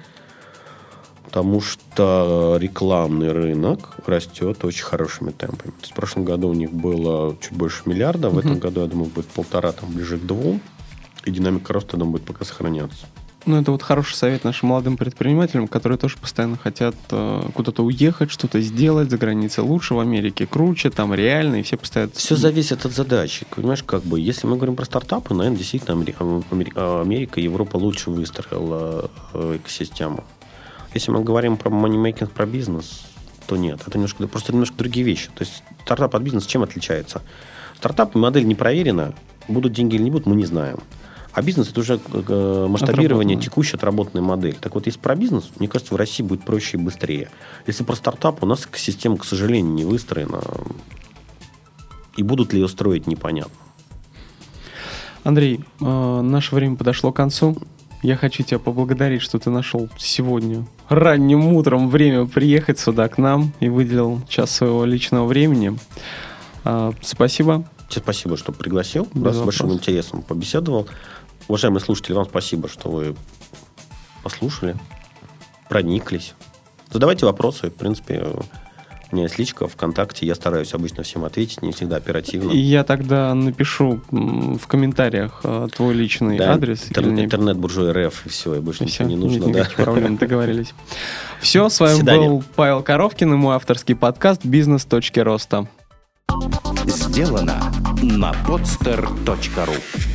Speaker 4: потому что рекламный рынок растет очень хорошими темпами. То есть в прошлом году у них было чуть больше миллиарда, в этом году, я думаю, будет полтора, там ближе к двум, и динамика роста, я думаю, будет пока сохраняться.
Speaker 3: Ну, это вот хороший совет нашим молодым предпринимателям, которые тоже постоянно хотят э, куда-то уехать, что-то сделать за границей лучше, в Америке круче, там реально, и все постоянно...
Speaker 4: Все зависит от задачи. Понимаешь, как бы, если мы говорим про стартапы, наверное, действительно Америка, Америка Европа лучше выстроила э, экосистему. Если мы говорим про манимейкинг, про бизнес, то нет. Это немножко, просто немножко другие вещи. То есть стартап от бизнеса чем отличается? Стартап, модель не проверена, будут деньги или не будут, мы не знаем. А бизнес это уже э, масштабирование текущей отработанной модели. Так вот, если про бизнес, мне кажется, в России будет проще и быстрее. Если про стартап, у нас система, к сожалению, не выстроена. И будут ли ее строить, непонятно.
Speaker 3: Андрей, э, наше время подошло к концу. Я хочу тебя поблагодарить, что ты нашел сегодня ранним утром время приехать сюда к нам и выделил час своего личного времени. А, спасибо.
Speaker 4: Тебе спасибо, что пригласил. Без с большим интересом побеседовал. Уважаемые слушатели, вам спасибо, что вы послушали, прониклись. Задавайте вопросы. В принципе, У меня есть личка ВКонтакте, я стараюсь обычно всем ответить, не всегда оперативно.
Speaker 3: И я тогда напишу в комментариях э, твой личный да, адрес.
Speaker 4: Интер- интернет-буржуй РФ, и все, и больше и ничего все, не нужно.
Speaker 3: Нет да. проблем, договорились. Все, с вами был Павел Коровкин и мой авторский подкаст «Бизнес.роста».
Speaker 1: Сделано на podster.ru